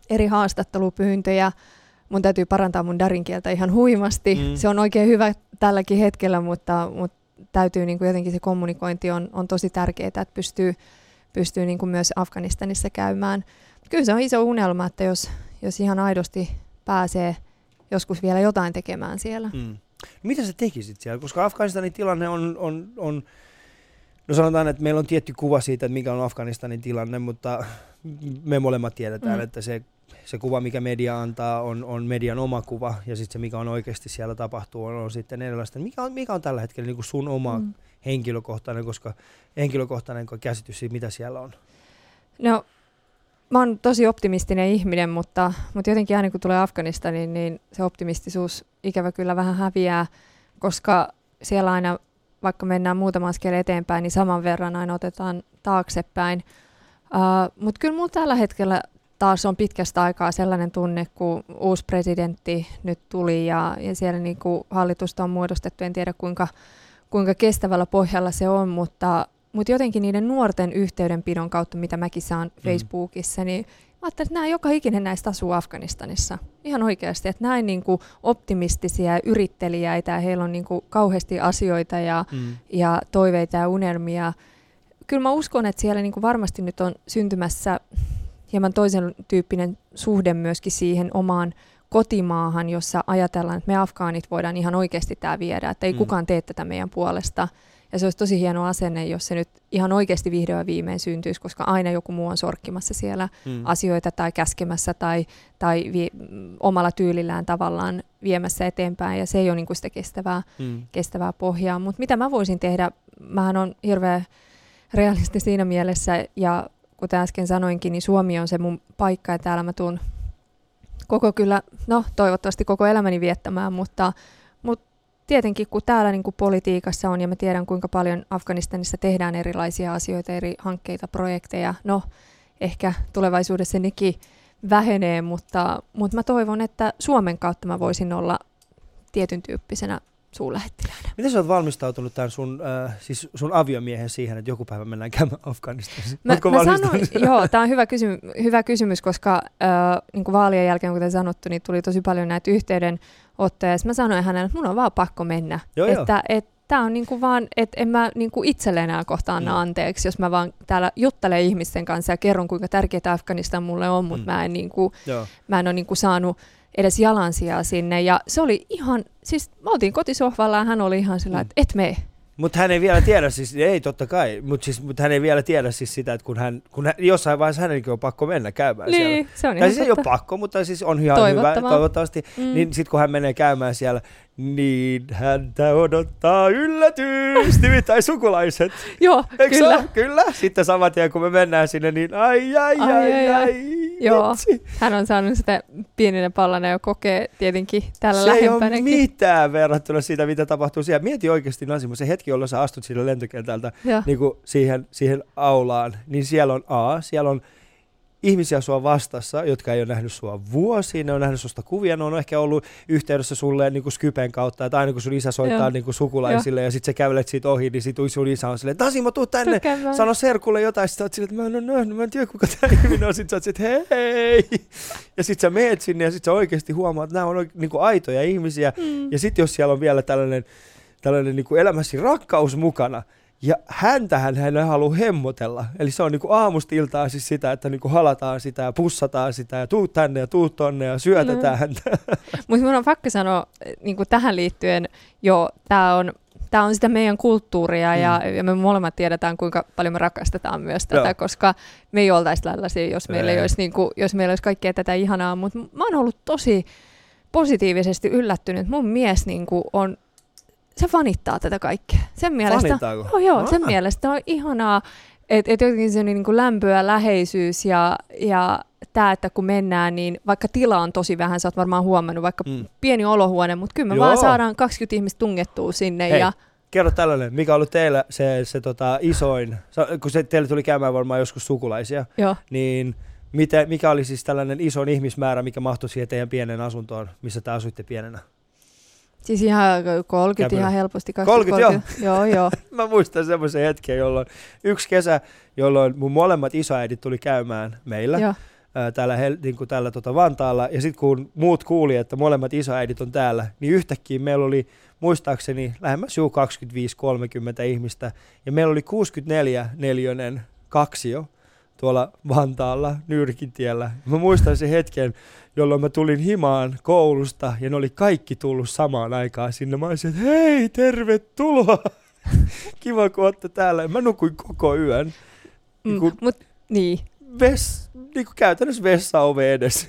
eri haastattelupyyntöjä. Mun täytyy parantaa mun darin kieltä ihan huimasti. Mm. Se on oikein hyvä tälläkin hetkellä, mutta, mutta täytyy niin kuin jotenkin se kommunikointi on, on tosi tärkeää, että pystyy, pystyy niin kuin myös Afganistanissa käymään. Kyllä se on iso unelma, että jos, jos ihan aidosti pääsee joskus vielä jotain tekemään siellä. Mm. Mitä sä tekisit siellä? Koska Afganistanin tilanne on, on, on, no sanotaan, että meillä on tietty kuva siitä, että mikä on Afganistanin tilanne, mutta me molemmat tiedetään, mm. Että se, se kuva, mikä media antaa, on, on median oma kuva, ja sitten se, mikä on oikeasti siellä tapahtuu, on, on sitten erilaista. Mikä on, mikä on tällä hetkellä niin kuin sun oma. Mm. henkilökohtainen, koska henkilökohtainen käsitys siitä, mitä siellä on? No, mä oon tosi optimistinen ihminen, mutta, mutta jotenkin aina kun tulee Afganistaniin, niin se optimistisuus ikävä kyllä vähän häviää, koska siellä aina, vaikka mennään muutama askel eteenpäin, niin saman verran aina otetaan taaksepäin. Uh, mutta kyllä mulla tällä hetkellä taas on pitkästä aikaa sellainen tunne, kun uusi presidentti nyt tuli ja, ja siellä niin kuin hallitusta on muodostettu, en tiedä kuinka, kuinka kestävällä pohjalla se on, mutta, mutta jotenkin niiden nuorten yhteydenpidon kautta, mitä mäkin saan Facebookissa, niin mä ajattelin, että nämä joka ikinen näistä asuu Afganistanissa. Ihan oikeasti, että näin niin kuin optimistisia ja yrittelijäitä ja heillä on niin kuin kauheasti asioita ja, Mm. ja toiveita ja unelmia. Kyllä mä uskon, että siellä niin kuin varmasti nyt on syntymässä hieman toisen tyyppinen suhde myöskin siihen omaan kotimaahan, jossa ajatellaan, että me afgaanit voidaan ihan oikeasti tämä viedä, että ei Mm. mm. kukaan tee tätä meidän puolesta. Ja se olisi tosi hieno asenne, jos se nyt ihan oikeasti vihdoin viimein syntyisi, koska aina joku muu on sorkkimassa siellä Mm. asioita tai käskemässä tai, tai mm, omalla tyylillään tavallaan viemässä eteenpäin ja se ei ole niin kuin sitä kestävää, Mm. kestävää pohjaa. Mutta mitä mä voisin tehdä? Mähän on hirveän realisti siinä mielessä ja kuten äsken sanoinkin, niin Suomi on se mun paikka ja täällä mä tuun koko kyllä, no toivottavasti koko elämäni viettämään, mutta tietenkin kun täällä niin kuin politiikassa on ja mä tiedän kuinka paljon Afganistanissa tehdään erilaisia asioita, eri hankkeita, projekteja, no ehkä tulevaisuudessa nekin vähenee, mutta, mutta mä toivon, että Suomen kautta mä voisin olla tietyn tyyppisenä suurlähettiläänä. Miten sä oot valmistautunut tämän sun, äh, siis sun aviomiehen siihen, että joku päivä mennään käymään Afganistanissa? Mä, Ootko mä sanoin, joo, tämä on hyvä, kysy- hyvä kysymys, koska äh, niin kuin vaalien jälkeen, kuten sanottu, niin tuli tosi paljon näitä yhteydenottoja. Mä sanoin hänelle, että mun on vaan pakko mennä. Joo, joo. että et, Tämä on niinku vaan, että en mä niinku itselle enää kohta anna Mm. anteeksi, jos mä vaan täällä juttelen ihmisten kanssa ja kerron, kuinka tärkeää Afganistan mulle on, mutta Mm. mä en, niinku, Joo. mä en ole niinku saanut edes jalansijaa sinne. Ja se oli ihan, siis me oltiin kotisohvalla ja hän oli ihan sillä, Mm. että et mene. Mutta hän ei vielä tiedä, siis ei totta kai, mutta siis, mut hän ei vielä tiedä siis sitä, että kun hän, kun hän, jossain vaiheessa hänenkin on pakko mennä käymään siellä. Niin, se on Tai ihan siis ei ole totta. pakko, mutta siis on ihan hyvä, toivottavasti. Mm. Niin sitten kun hän menee käymään siellä, niin häntä odottaa yllätys, nimittäin sukulaiset. Joo, Eikö kyllä. Ole? Kyllä. Sitten saman tien kun me mennään sinne, niin ai ai ai Ai, ai, ai, Joo. vitsi. Hän on saanut sitä pienenä pallana jo kokea tietenkin täällä Se ei ole mitään verrattuna siitä, mitä tapahtuu siellä. Mieti oikeasti Nasimo, se hetki, jolloin sä astut sille lentokentältä niin kuin siihen, siihen aulaan, niin siellä on A, siellä on ihmisiä sua vastassa, jotka ei ole nähnyt sua vuosiin, ne on nähnyt susta kuvia, ne on ehkä ollut yhteydessä sulle niin kuin Skypen kautta, että aina kun sun isä soittaa Joo. niin kuin sukulaisille ja sitten sä kävelet siitä ohi, niin sit sun isä on silleen, että Nasimo, tuu tänne, Tuu käymään. sano Serkulle jotain, sit sä oot silleen, että mä en ole nähnyt, mä en tiedä kuka tämä ihminen on, sit sä oot silleen, hei, ja sit sä meet sinne ja sit sä oikeasti huomaat, että nämä on niin kuin aitoja ihmisiä, Mm. ja sitten jos siellä on vielä tällainen, tällainen niin kuin elämässi rakkaus mukana, ja häntähän hän ei halua hemmotella. Eli se on niin kuin aamusta iltaa siis sitä, että niin kuin halataan sitä ja pussataan sitä ja tuu tänne ja tuu tonne ja syötetään Mm. häntä. Mutta minun on pakko sanoa niin kuin tähän liittyen, jo tämä on, tää on sitä meidän kulttuuria ja, ja me molemmat tiedetään, kuinka paljon me rakastetaan myös tätä, Mm. Joo. koska me ei oltaisi tällaisia, jos meillä, ei Ei. olisi, niin kuin, jos meillä olisi kaikkea tätä ihanaa. Mutta mä oon ollut tosi positiivisesti yllättynyt. Mun mies niin kuin on, se fanittaa tätä kaikkea. Sen mielestä, Fanittaako? Joo, joo, sen mielestä on ihanaa, että et jotenkin se niin kuin lämpö ja läheisyys ja, ja tämä, että kun mennään, niin vaikka tila on tosi vähän, sä oot varmaan huomannut, vaikka Mm. pieni olohuone, mutta kyllä me Joo. vaan saadaan 20 ihmistä tungettua sinne. Hei. Ja, Kerro tällainen, mikä on ollut teillä se, se tota, isoin, kun se, teille tuli käymään varmaan joskus sukulaisia, joo. niin mitä, mikä oli siis tällainen isoin ihmismäärä, mikä mahtui siihen teidän pienen asuntoon, missä te asuitte pienenä? Siis ihan 30 Käpylä. ihan helposti. 30, 20, joo. joo. Mä muistan semmoisen hetken, jolloin yksi kesä, jolloin mun molemmat isoäidit tuli käymään meillä. joo. ää, täällä, Hel- niin kuin täällä tota Vantaalla. Ja sitten kun muut kuuli, että molemmat isoäidit on täällä, niin yhtäkkiä meillä oli muistaakseni lähemmäs juu 25-30 ihmistä. Ja meillä oli 64 neliönen kaksio tuolla Vantaalla, Nyrkintiellä. Mä muistan sen hetken, jolloin mä tulin himaan koulusta ja ne oli kaikki tullut samaan aikaan sinne. Mä olisin, että hei, tervetuloa! Kiva, kun olette täällä. Mä nukuin koko yön. Mm, Niin kun- mut, niin. Ves, niin kuin käytännössä vessaove edessä.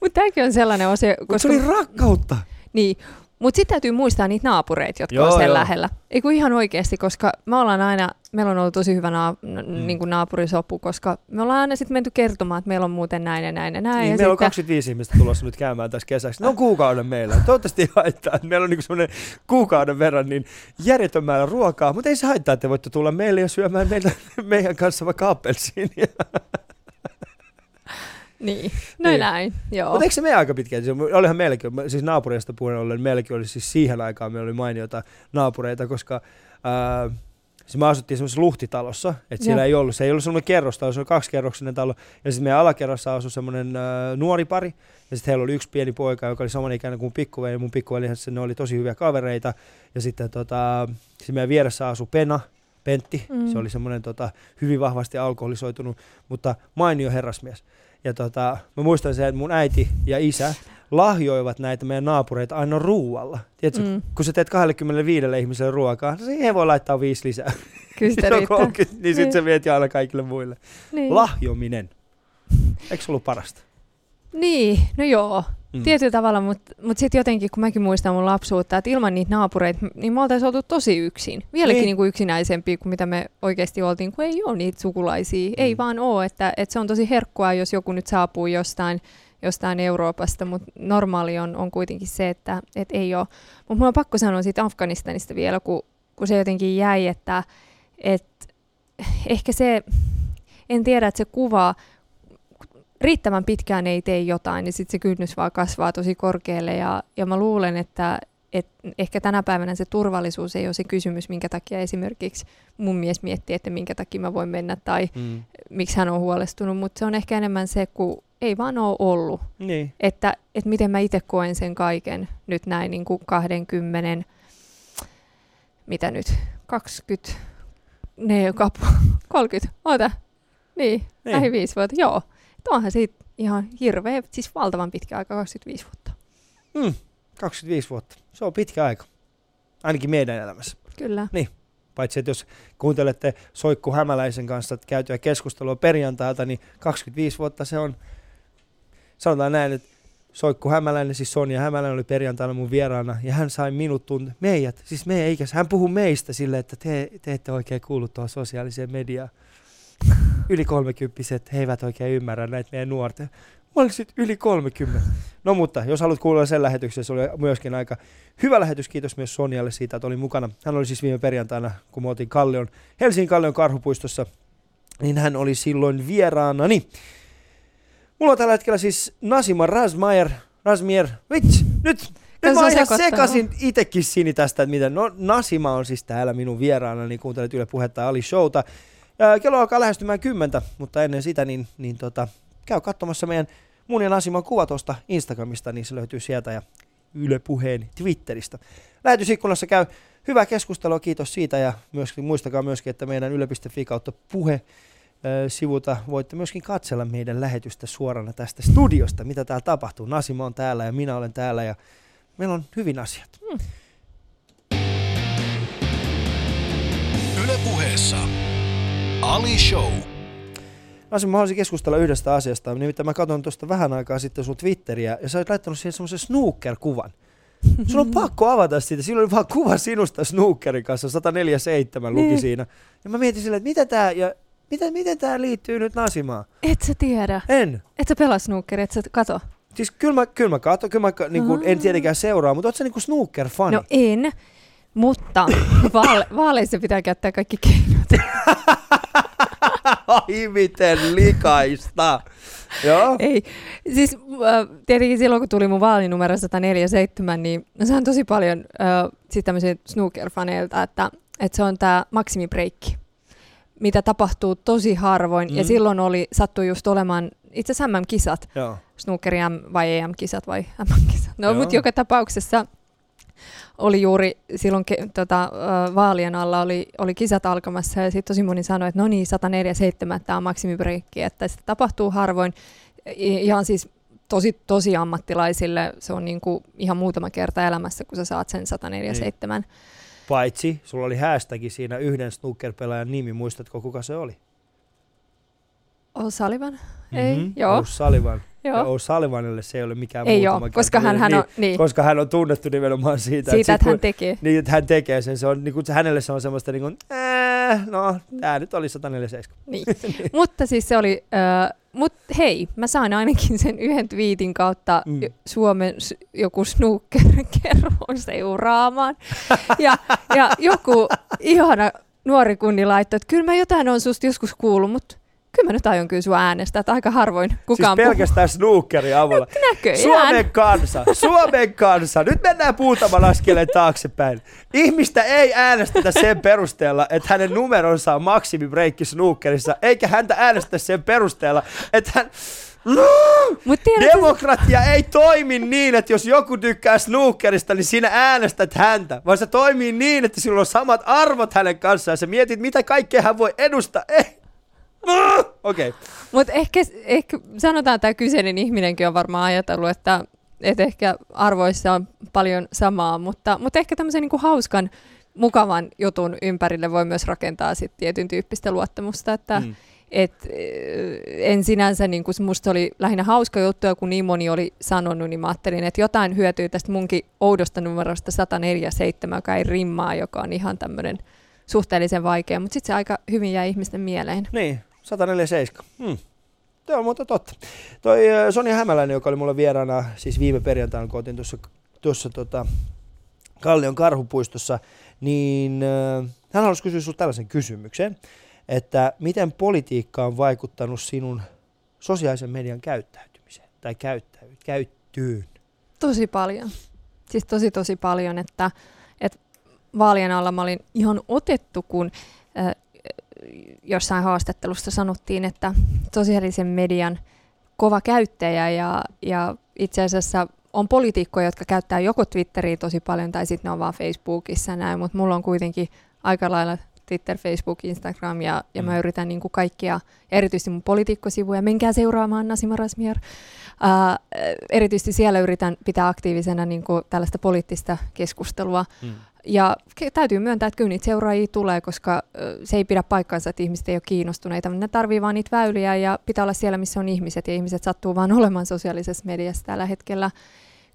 Mutta tämäkin on sellainen Mutta koska... se oli rakkautta. Niin, mutta sitten täytyy muistaa niitä naapureita, jotka Joo, on sen joo. lähellä. Ei kun ihan oikeasti, koska me ollaan aina, meillä on ollut tosi hyvä naa, n- Mm. niin kuin naapurisopu, koska me ollaan aina sitten menty kertomaan, että meillä on muuten näin ja näin ja näin. Niin, ja meillä on sitten, 25 ihmistä tulossa nyt käymään tässä kesäksi. Ne on kuukauden meillä. Toivottavasti ei haittaa. Meillä on niinku semmoinen kuukauden verran niin järjetön määrä ruokaa, mutta ei se haittaa, että te voitte tulla meille ja syömään meitä, meidän kanssa vaikka appelsiinia. Niin, no Niin. näin, joo. Mutta eikö se mene aika pitkään? Olihan meilläkin, siis naapureista puheen ollen, meilläkin oli siis siihen aikaan, meillä oli mainiota naapureita, koska ää, siis me asuttiin semmoisessa luhtitalossa, että siellä ei ollut, se ei ollut semmoinen kerrostalo, se oli kaksikerroksinen talo, ja sitten meidän alakerrassa asui semmoinen ää, nuori pari, ja sitten heillä oli yksi pieni poika, joka oli samanikäinen kuin pikkuveli, mun pikkuveli, ne oli tosi hyviä kavereita, ja sitten tota, siis meidän vieressä asui Pena, Pentti, Mm. se oli semmoinen tota, hyvin vahvasti alkoholisoitunut, mutta mainio herrasmies. Ja tota, mä muistan sen, että mun äiti ja isä lahjoivat näitä meidän naapureita aina ruualla. Tiedätkö, mm. Kun sä teet 25 ihmiselle ruokaa, no siihen voi laittaa viisi lisää. kyllä sitä Se on riittää. 30, niin Niin. se vieti aina kaikille muille. Niin. Lahjominen. Eikö se ollut parasta? Niin, no joo, Mm. tietyllä tavalla, mutta mut sitten jotenkin, kun mäkin muistan mun lapsuutta, että ilman niitä naapureita, niin me oltaisiin oltu tosi yksin. Vieläkin Niin. niin. kuin yksinäisempiä kuin mitä me oikeasti oltiin, kun ei ole niitä sukulaisia. Mm. Ei vaan ole, että, että se on tosi herkkua, jos joku nyt saapuu jostain, jostain Euroopasta, mutta normaali on, on kuitenkin se, että, että ei ole. Mutta mulla on pakko sanoa siitä Afganistanista vielä, kun, kun se jotenkin jäi, että, että ehkä se, en tiedä, että se kuvaa, riittävän pitkään ei tee jotain, niin sitten se kynnys vaan kasvaa tosi korkealle. Ja, ja mä luulen, että, et ehkä tänä päivänä se turvallisuus ei ole se kysymys, minkä takia esimerkiksi mun mies miettii, että minkä takia mä voin mennä tai Mm. miksi hän on huolestunut, mutta se on ehkä enemmän se, kun ei vaan ole ollut. Niin. Että, että miten mä itse koen sen kaiken nyt näin niin kuin 20, mitä nyt, 20, ne kapu, 30, oota, niin, Niin. niin. lähi viisi vuotta, joo. Et onhan siitä ihan hirveä, siis valtavan pitkä aika, 25 vuotta. Mm. 25 vuotta. Se on pitkä aika. Ainakin meidän elämässä. Kyllä. Paitsi, että jos kuuntelette Soikku Hämäläisen kanssa käytyä keskustelua perjantailta, niin 25 vuotta se on, sanotaan näin, että Soikku Hämäläinen, siis Sonja Hämäläinen oli perjantaina mun vieraana, ja hän sai minut tuntea, meidät, siis meidän ikäis, hän puhuu meistä silleen, että te, te ette oikein kuulu tuohon sosiaaliseen mediaan. Yli kolmekymppiset, he eivät oikein ymmärrä näitä meidän nuorta. Mä olin yli 30. No mutta, jos haluat kuulla sen lähetyksen, se oli myöskin aika hyvä lähetys. Kiitos myös Sonjalle siitä, että oli mukana. Hän oli siis viime perjantaina, kun me oltiin Kallion, Helsingin Kallion karhupuistossa, niin hän oli silloin vieraana. Niin. Mulla on tällä hetkellä siis Nasima Razmaier, Razmier, vitsi, nyt, nyt mä on oon ihan sekasin itekin sini tästä, että miten, no Nasima on siis täällä minun vieraana, niin kuuntelet Yle Puhetta Ali Showta. Kello alkaa lähestymään kymmentä, mutta ennen sitä niin, niin tota, käy katsomassa meidän mun ja Nasiman kuva tuosta Instagramista, niin se löytyy sieltä ja Yle Puheen Twitteristä. Lähetysikkunassa käy hyvää keskustelua, kiitos siitä ja myöskin, muistakaa myöskin, että meidän yle.fi kautta puhe ö, sivulta voitte myöskin katsella meidän lähetystä suorana tästä studiosta, mitä täällä tapahtuu. Nasima on täällä ja minä olen täällä ja meillä on hyvin asiat. Yle puheessa Ali Show. Nasima, mä haluaisin keskustella yhdestä asiasta. Nimittäin mä katson tuosta vähän aikaa sitten sun Twitteriä ja sä olet laittanut siihen semmoisen snooker-kuvan. Sun on pakko avata sitä. Siinä oli vaan kuva sinusta snookerin kanssa, 147 luki Niin. siinä. Ja mä mietin silleen, että mitä tää, ja miten, miten tää liittyy nyt Nasimaan? Et sä tiedä. En. Et sä pelaa snookeria, et sä kato. Siis kyllä mä, kyllä mä katson, kyllä mä niin kuin, en Aa. tietenkään seuraa, mutta oot sä niinku snooker-fani? No en, mutta vaale- vaaleissa pitää käyttää kaikki keinot. Ai miten likaista. Joo. Ei, siis äh, tietenkin silloin kun tuli mun vaalinumero 147, niin mä saan tosi paljon äh, sit tämmöisiä snooker-faneilta, että, että se on tämä maksimibreikki, mitä tapahtuu tosi harvoin. Mm. Ja silloin oli, sattui just olemaan itse asiassa MM-kisat, Joo. snookeri M- vai EM-kisat vai MM-kisat. No, mutta joka tapauksessa oli juuri silloin ke, tota, vaalien alla oli, oli kisat alkamassa ja sitten tosi moni sanoi, että no niin, 147 tämä on maksimibreikki, että sitä tapahtuu harvoin. Ihan siis tosi, tosi ammattilaisille se on niinku ihan muutama kerta elämässä, kun sä saat sen 147. Niin. Paitsi, sulla oli hashtagi siinä yhden snooker-pelaajan nimi, muistatko kuka se oli? O'Sullivan? Ei, Mhm, joo. O'Sullivan. Joo. Ja O'Sullivanille se ei ole mikään Ei muutama kerta. koska hän, hän niin, on, niin, Koska hän on tunnettu nimenomaan siitä, siitä, sit että hän tekee. Niin, että hän tekee sen. Se on, niin kuin, hänelle se on semmoista, niin kuin, äh, no, tää nyt oli 147. Niin. mutta siis se oli, äh, mut hei, mä saan ainakin sen yhden twiitin kautta Mm. Suomen joku snooker kerron seuraamaan. ja, ja joku ihana nuori kunni laittoi, että kyllä mä jotain on susta joskus kuullut, mutta kyllä mä nyt aion kyllä sua äänestää, että aika harvoin kukaan siis pelkästään snookerin avulla. puhuu näköjään. Suomen kansa, Suomen kansa. Nyt mennään muutaman askeleen taaksepäin. Ihmistä ei äänestetä sen perusteella, että hänen numeronsa on maksimibreikki snookerissa, eikä häntä äänestetä sen perusteella, että hän... Mut tiedätkö, Demokratia ei toimi niin, että jos joku tykkää snookerista, niin sinä äänestät häntä, vaan se toimii niin, että sinulla on samat arvot hänen kanssaan ja sä mietit, mitä kaikkea hän voi edustaa. Ei. Okei. Okay. Mutta ehkä, ehkä sanotaan, että tämä kyseinen ihminenkin on varmaan ajatellut, että, että ehkä arvoissa on paljon samaa, mutta, mutta ehkä tämmöisen niin kuin hauskan, mukavan jutun ympärille voi myös rakentaa sit tietyn tyyppistä luottamusta, että Mm. mm. et, eh, en sinänsä, niin kuin musta oli lähinnä hauska juttu, ja kun niin moni oli sanonut, niin mä ajattelin, että jotain hyötyy tästä munkin oudosta numerosta 147, joka ei rimmaa, joka on ihan tämmöinen suhteellisen vaikea, mutta sitten se aika hyvin jäi ihmisten mieleen. Niin, 147. Hmm. Tämä on muuta totta. Toi äh, Sonja Hämäläinen, joka oli mulla vieraana siis viime perjantaina, kun otin tuossa, tuossa tota, Kallion karhupuistossa, niin äh, hän halusi kysyä sinulta tällaisen kysymyksen, että miten politiikka on vaikuttanut sinun sosiaalisen median käyttäytymiseen tai käyttä, käyttöön? Tosi paljon. Siis tosi tosi paljon, että, että vaalien alla mä olin ihan otettu, kun äh, jossain haastattelussa sanottiin, että sosiaalisen median kova käyttäjä ja, ja itse asiassa on poliitikkoja, jotka käyttää joko Twitteriä tosi paljon tai sitten ne on vaan Facebookissa näin, mutta mulla on kuitenkin aika lailla Twitter, Facebook, Instagram ja, ja mm. mä yritän niin kuin kaikkia, erityisesti mun poliitikkosivuja, menkää seuraamaan Nasima Rasmier. Uh, erityisesti siellä yritän pitää aktiivisena niin kuin tällaista poliittista keskustelua. Mm. Ja täytyy myöntää, että kyllä niitä seuraajia tulee, koska se ei pidä paikkaansa, että ihmiset ei ole kiinnostuneita. Ne tarvii vaan niitä väyliä ja pitää olla siellä, missä on ihmiset, ja ihmiset sattuu vaan olemaan sosiaalisessa mediassa tällä hetkellä.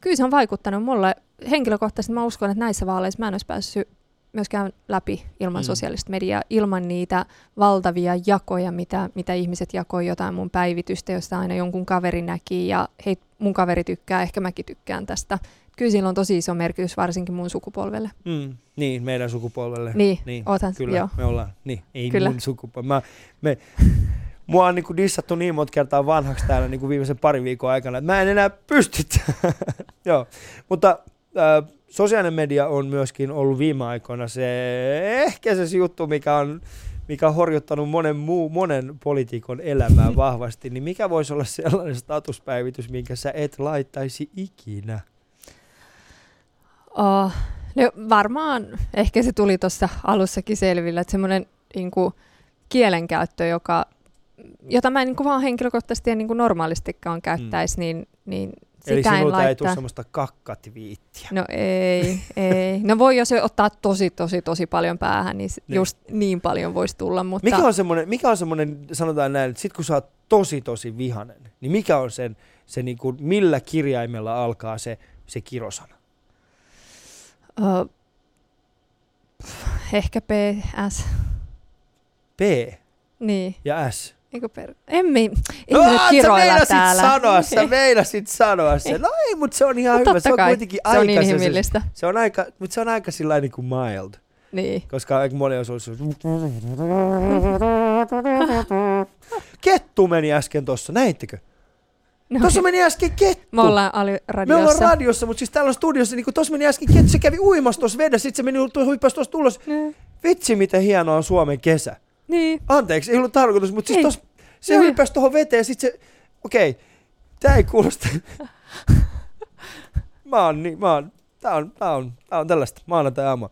Kyllä se on vaikuttanut mulle. Henkilökohtaisesti mä uskon, että näissä vaaleissa mä en olisi päässyt myöskään läpi ilman mm. sosiaalista mediaa, ilman niitä valtavia jakoja, mitä, mitä ihmiset jakoi jotain mun päivitystä, josta aina jonkun kaveri näki ja hei, mun kaveri tykkää, ehkä mäkin tykkään tästä. Kyllä sillä on tosi iso merkitys varsinkin mun sukupolvelle. Mm, niin, meidän sukupolvelle. Niin, niin ootan, kyllä, joo. me ollaan, niin, ei kyllä. mun sukupolvelle. Mä, me, mua on niinku dissattu niin monta kertaa vanhaksi täällä niinku viimeisen parin viikon aikana, että mä en enää pysty. joo, mutta äh, sosiaalinen media on myöskin ollut viime aikoina se ehkä se juttu, mikä on, mikä on horjuttanut monen, muu, monen poliitikon elämää vahvasti, niin mikä voisi olla sellainen statuspäivitys, minkä sä et laittaisi ikinä? Oh, no varmaan ehkä se tuli tuossa alussakin selville, että semmoinen niin kielenkäyttö, joka, jota mä en niin kuin vaan henkilökohtaisesti ja niin kuin normaalistikaan käyttäisi, mm. niin, niin sitä Eli sinulta ei tule semmoista kakkatviittiä. No ei, ei. No voi, jos ottaa tosi, tosi, tosi paljon päähän, niin, niin. just niin paljon voisi tulla. Mutta... Mikä on semmoinen, mikä on semmoinen sanotaan näin, että sit kun sä oot tosi, tosi vihanen, niin mikä on sen, se niinku, millä kirjaimella alkaa se, se kirosana? Uh, ehkä P, S. P? Niin. Ja S? Eikö per... En me, en no, nyt kiroilla sä täällä. sanoa, sä meinasit sanoa sen. No ei, mutta se on ihan no, hyvä. Se on kuitenkin se aika... On inhimillistä. Se, se on aika, mutta se on aika sillä niin kuin mild. Niin. Koska aika moni on ollut Kettu meni äsken tossa, näittekö? No, tuossa meni äsken kettu. Me ollaan ali radiossa. Me ollaan radiossa, mutta siis täällä on studiossa, niin tuossa meni äsken kettu. Se kävi uimassa tuossa vedessä, sitten se meni huippasi tuossa tulos. Ne. Vitsi, miten hienoa on Suomen kesä. Niin. Anteeksi, ei ollut tarkoitus, mutta siis tos, se Joo. hyppäsi tuohon veteen, sit se, okei, okay, tää ei kuulosta. mä oon, niin, mä oon, tää on, tää on, tää on tällaista maanantai-aamua.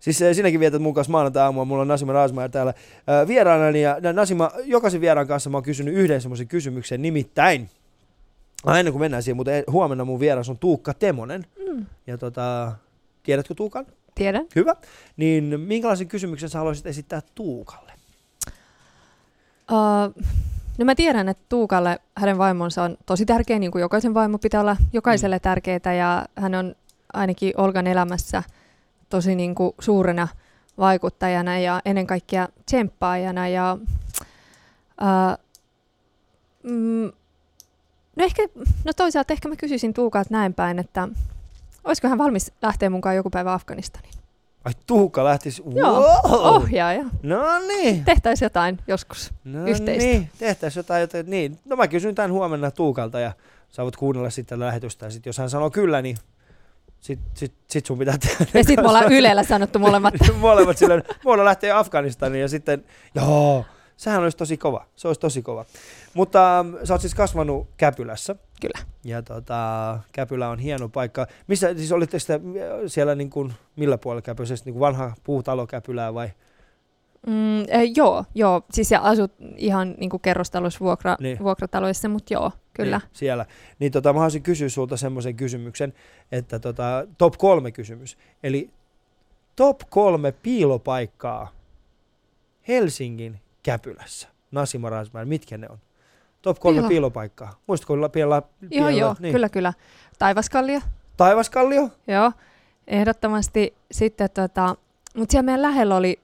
Siis eh, sinäkin vietät mun kanssa maanantai-aamua, mulla on Nasima Rasmaja täällä äh, vieraana, ja Nasima, jokaisen vieraan kanssa mä oon kysynyt yhden semmoisen kysymyksen, nimittäin, aina kun mennään siihen, mutta huomenna mun vieras on Tuukka Temonen, mm. ja tota, tiedätkö Tuukan? Tiedän. Hyvä. Niin minkälaisen kysymyksen sä haluaisit esittää Tuukalle? Uh, no mä tiedän, että Tuukalle hänen vaimonsa on tosi tärkeä, niin kuin jokaisen vaimo pitää olla jokaiselle mm. tärkeää, ja hän on ainakin Olgan elämässä tosi niin kuin suurena vaikuttajana ja ennen kaikkea tsemppaajana. Ja, uh, mm, no, ehkä, no toisaalta ehkä mä kysyisin Tuukalta näin päin, että olisiko hän valmis lähteä mukaan joku päivä Afganistaniin? Ai Tuukka lähtisi, Joo, wow. ohjaaja. No niin. Tehtäisiin jotain joskus no yhteistä. niin, tehtäisiin jotain, jotain, niin. No mä kysyn tämän huomenna Tuukalta ja sä voit kuunnella sitten lähetystä. Ja sit jos hän sanoo kyllä, niin sit, sit, sit sun pitää tehdä. Ja sit me ollaan Ylellä sanottu molemmat. molemmat silleen, mulla lähtee Afganistaniin ja sitten, joo, sehän olisi tosi kova. Se olisi tosi kova. Mutta um, sä oot siis kasvanut Käpylässä. Kyllä. Ja tota, Käpylä on hieno paikka. Missä siis olitte sitä, siellä niin kuin, millä puolella Käpylässä? Niin kuin vanha puutalo Käpylää vai? Mm, eh, joo, joo. Siis sä asut ihan niin kuin kerrostaloissa, vuokra, niin. vuokrataloissa, mutta joo, kyllä. Niin, siellä. Niin tota, mä haluaisin kysyä sulta semmoisen kysymyksen, että tota, top kolme kysymys. Eli top kolme piilopaikkaa Helsingin Käpylässä. Nasima mitkä ne on? Top kolme Piilo. piilopaikkaa. Muistatko piilolla? Joo, joo, niin. kyllä, kyllä. Taivaskallio. Taivaskallio? Joo, ehdottomasti. Sitten tota, mutta siellä meidän lähellä oli,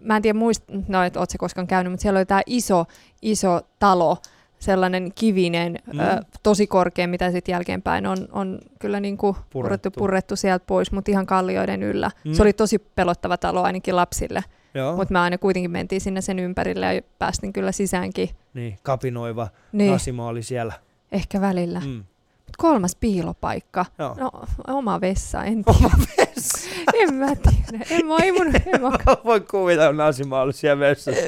mä en tiedä muist, no et oot se koskaan käynyt, mutta siellä oli tämä iso, iso talo, sellainen kivinen, mm. ö, tosi korkea, mitä sitten jälkeenpäin on, on kyllä niinku purrettu. purrettu sieltä pois, mutta ihan kallioiden yllä. Mm. Se oli tosi pelottava talo ainakin lapsille. Mutta me aina kuitenkin mentiin sinne sen ympärille ja päästin kyllä sisäänkin. Niin, kapinoiva niin. Nasima oli siellä. Ehkä välillä. Mm. kolmas piilopaikka. Joo. No, oma vessa, en tiedä. Oma vessa. En mä tiedä. En mä, ei mun, en mä Voi kuvitella Nasima ollut siellä vessassa.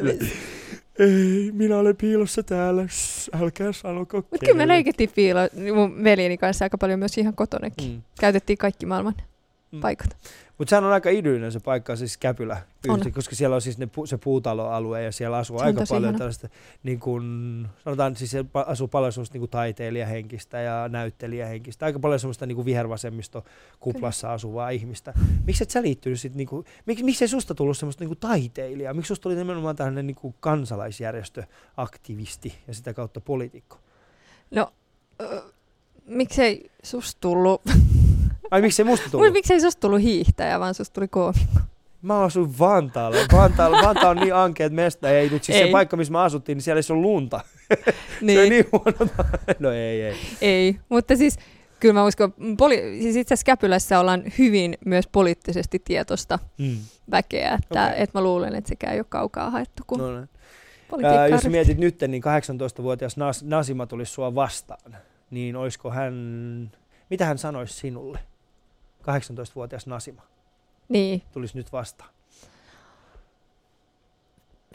Ei, minä olen piilossa täällä. Shh, älkää sanoko Mutta kyllä me leikittiin piilo mun veljeni kanssa aika paljon myös ihan kotonakin. Mm. Käytettiin kaikki maailman Mm. paikat. Mutta sehän on aika idyllinen se paikka, siis Käpylä. Yhtä, koska siellä on siis ne, pu- se puutaloalue ja siellä asuu aika paljon ihana. tällaista, niin kun, sanotaan siis asuu paljon semmoista niin taiteilijahenkistä ja näyttelijähenkistä, aika paljon semmoista niin vihervasemmisto kuplassa asuvaa ihmistä. Miksi et sä liittynyt sit, niin mik, miksi ei susta tullut semmoista niin taiteilijaa? Miksi susta tuli nimenomaan tällainen niin kansalaisjärjestöaktivisti ja sitä kautta poliitikko? No, ö, miksei susta tullut, Ai miksi ei musta tullut? miksei susta tullut hiihtäjä, vaan susta tuli koomikko? Mä asuin Vantaalla. Vantaalla. Vantaa on niin ankeet mesta. Ei, nyt siis Ei. se paikka, missä mä asuttiin, niin siellä ei se ole lunta. Niin. Se on niin huono. No ei, ei. Ei, mutta siis kyllä mä uskon, poli- siis itse asiassa Käpylässä ollaan hyvin myös poliittisesti tietoista Mm. väkeä, että Okei. et mä luulen, että sekään ei ole kaukaa haettu, kun No, niin. politiikkaa Ää, jos mietit nyt, niin 18-vuotias Nas- Nasima tulisi sua vastaan, niin olisiko hän, mitä hän sanoisi sinulle? 18-vuotias Nasima Niin, tulisi nyt vastaan.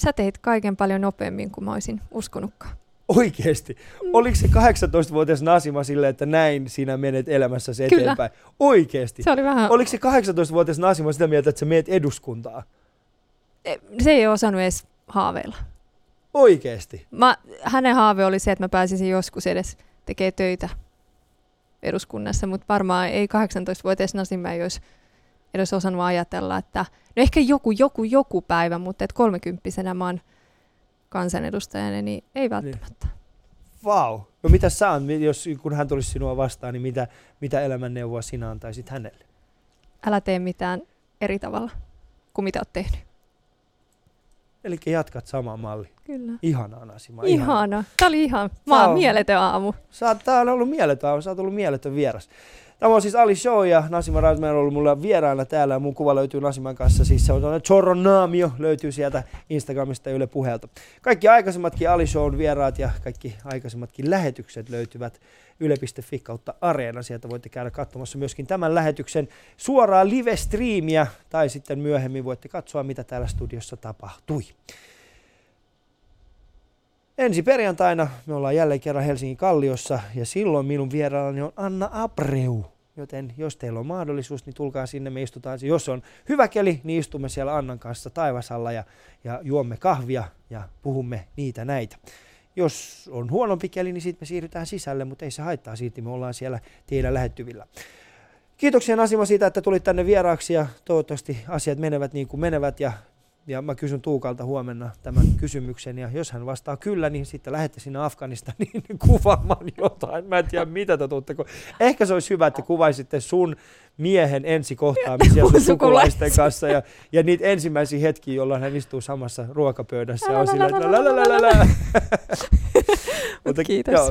sä teit kaiken paljon nopeammin kuin mä olisin uskonutkaan. Oikeesti. Mm. Oliko se 18-vuotias Nasima silleen, että näin sinä menet elämässäsi Kyllä. eteenpäin? Oikeesti. Se oli vähän, Oliko se 18-vuotias Nasima sitä mieltä, että sä meet eduskuntaan? E, se ei osannut edes haaveilla. Oikeesti. Mä, hänen haave oli se, että mä pääsisin joskus edes tekemään töitä eduskunnassa, mutta varmaan ei 18-vuotias Nasima ei olisi edes osannut ajatella, että no ehkä joku, joku, joku päivä, mutta että kolmekymppisenä mä oon kansanedustajana, niin ei välttämättä. Vau. Wow. No mitä sä on, jos kun hän tulisi sinua vastaan, niin mitä, mitä elämänneuvoa sinä antaisit hänelle? Älä tee mitään eri tavalla kuin mitä oot tehnyt. Eli jatkat samaa malli. Kyllä. Ihanaa Nasima. ihana. Ihana. Tää oli ihan, mä oon on- mieletön aamu. Sä, oot- tää on ollut mieletön, sä oot ollut mieletön vieras. Tämä on siis Ali Show ja Nasima Razmer on ollut mulla vieraana täällä mun kuva löytyy Nasiman kanssa. Siis se on tämmönen Chorronaamio, löytyy sieltä Instagramista Yle Puheelta. Kaikki aikaisemmatkin Ali Shown vieraat ja kaikki aikaisemmatkin lähetykset löytyvät yle.fi kautta Areena. Sieltä voitte käydä katsomassa myöskin tämän lähetyksen suoraa live-striimiä tai sitten myöhemmin voitte katsoa, mitä täällä studiossa tapahtui. Ensi perjantaina me ollaan jälleen kerran Helsingin Kalliossa ja silloin minun vieraani on Anna Abreu. Joten jos teillä on mahdollisuus, niin tulkaa sinne, me istutaan. Jos on hyvä keli, niin istumme siellä Annan kanssa taivasalla ja, ja juomme kahvia ja puhumme niitä näitä. Jos on huonompi keli, niin sitten me siirrytään sisälle, mutta ei se haittaa, siitä me ollaan siellä teidän lähettyvillä. Kiitoksia Nasima siitä, että tulit tänne vieraaksi ja toivottavasti asiat menevät niin kuin menevät ja ja mä kysyn Tuukalta huomenna tämän kysymyksen, ja jos hän vastaa kyllä, niin sitten lähette sinne Afganistaniin kuvaamaan jotain. Mä en tiedä, mitä te tuutte. Ehkä se olisi hyvä, että kuvaisitte sun miehen ensikohtaamisia sun sukulaisten kanssa, ja, ja niitä ensimmäisiä hetkiä, jolloin hän istuu samassa ruokapöydässä, ja on Älä, sillä, älä, että älä, älä, lälälälälä. Mut kiitos. Joo,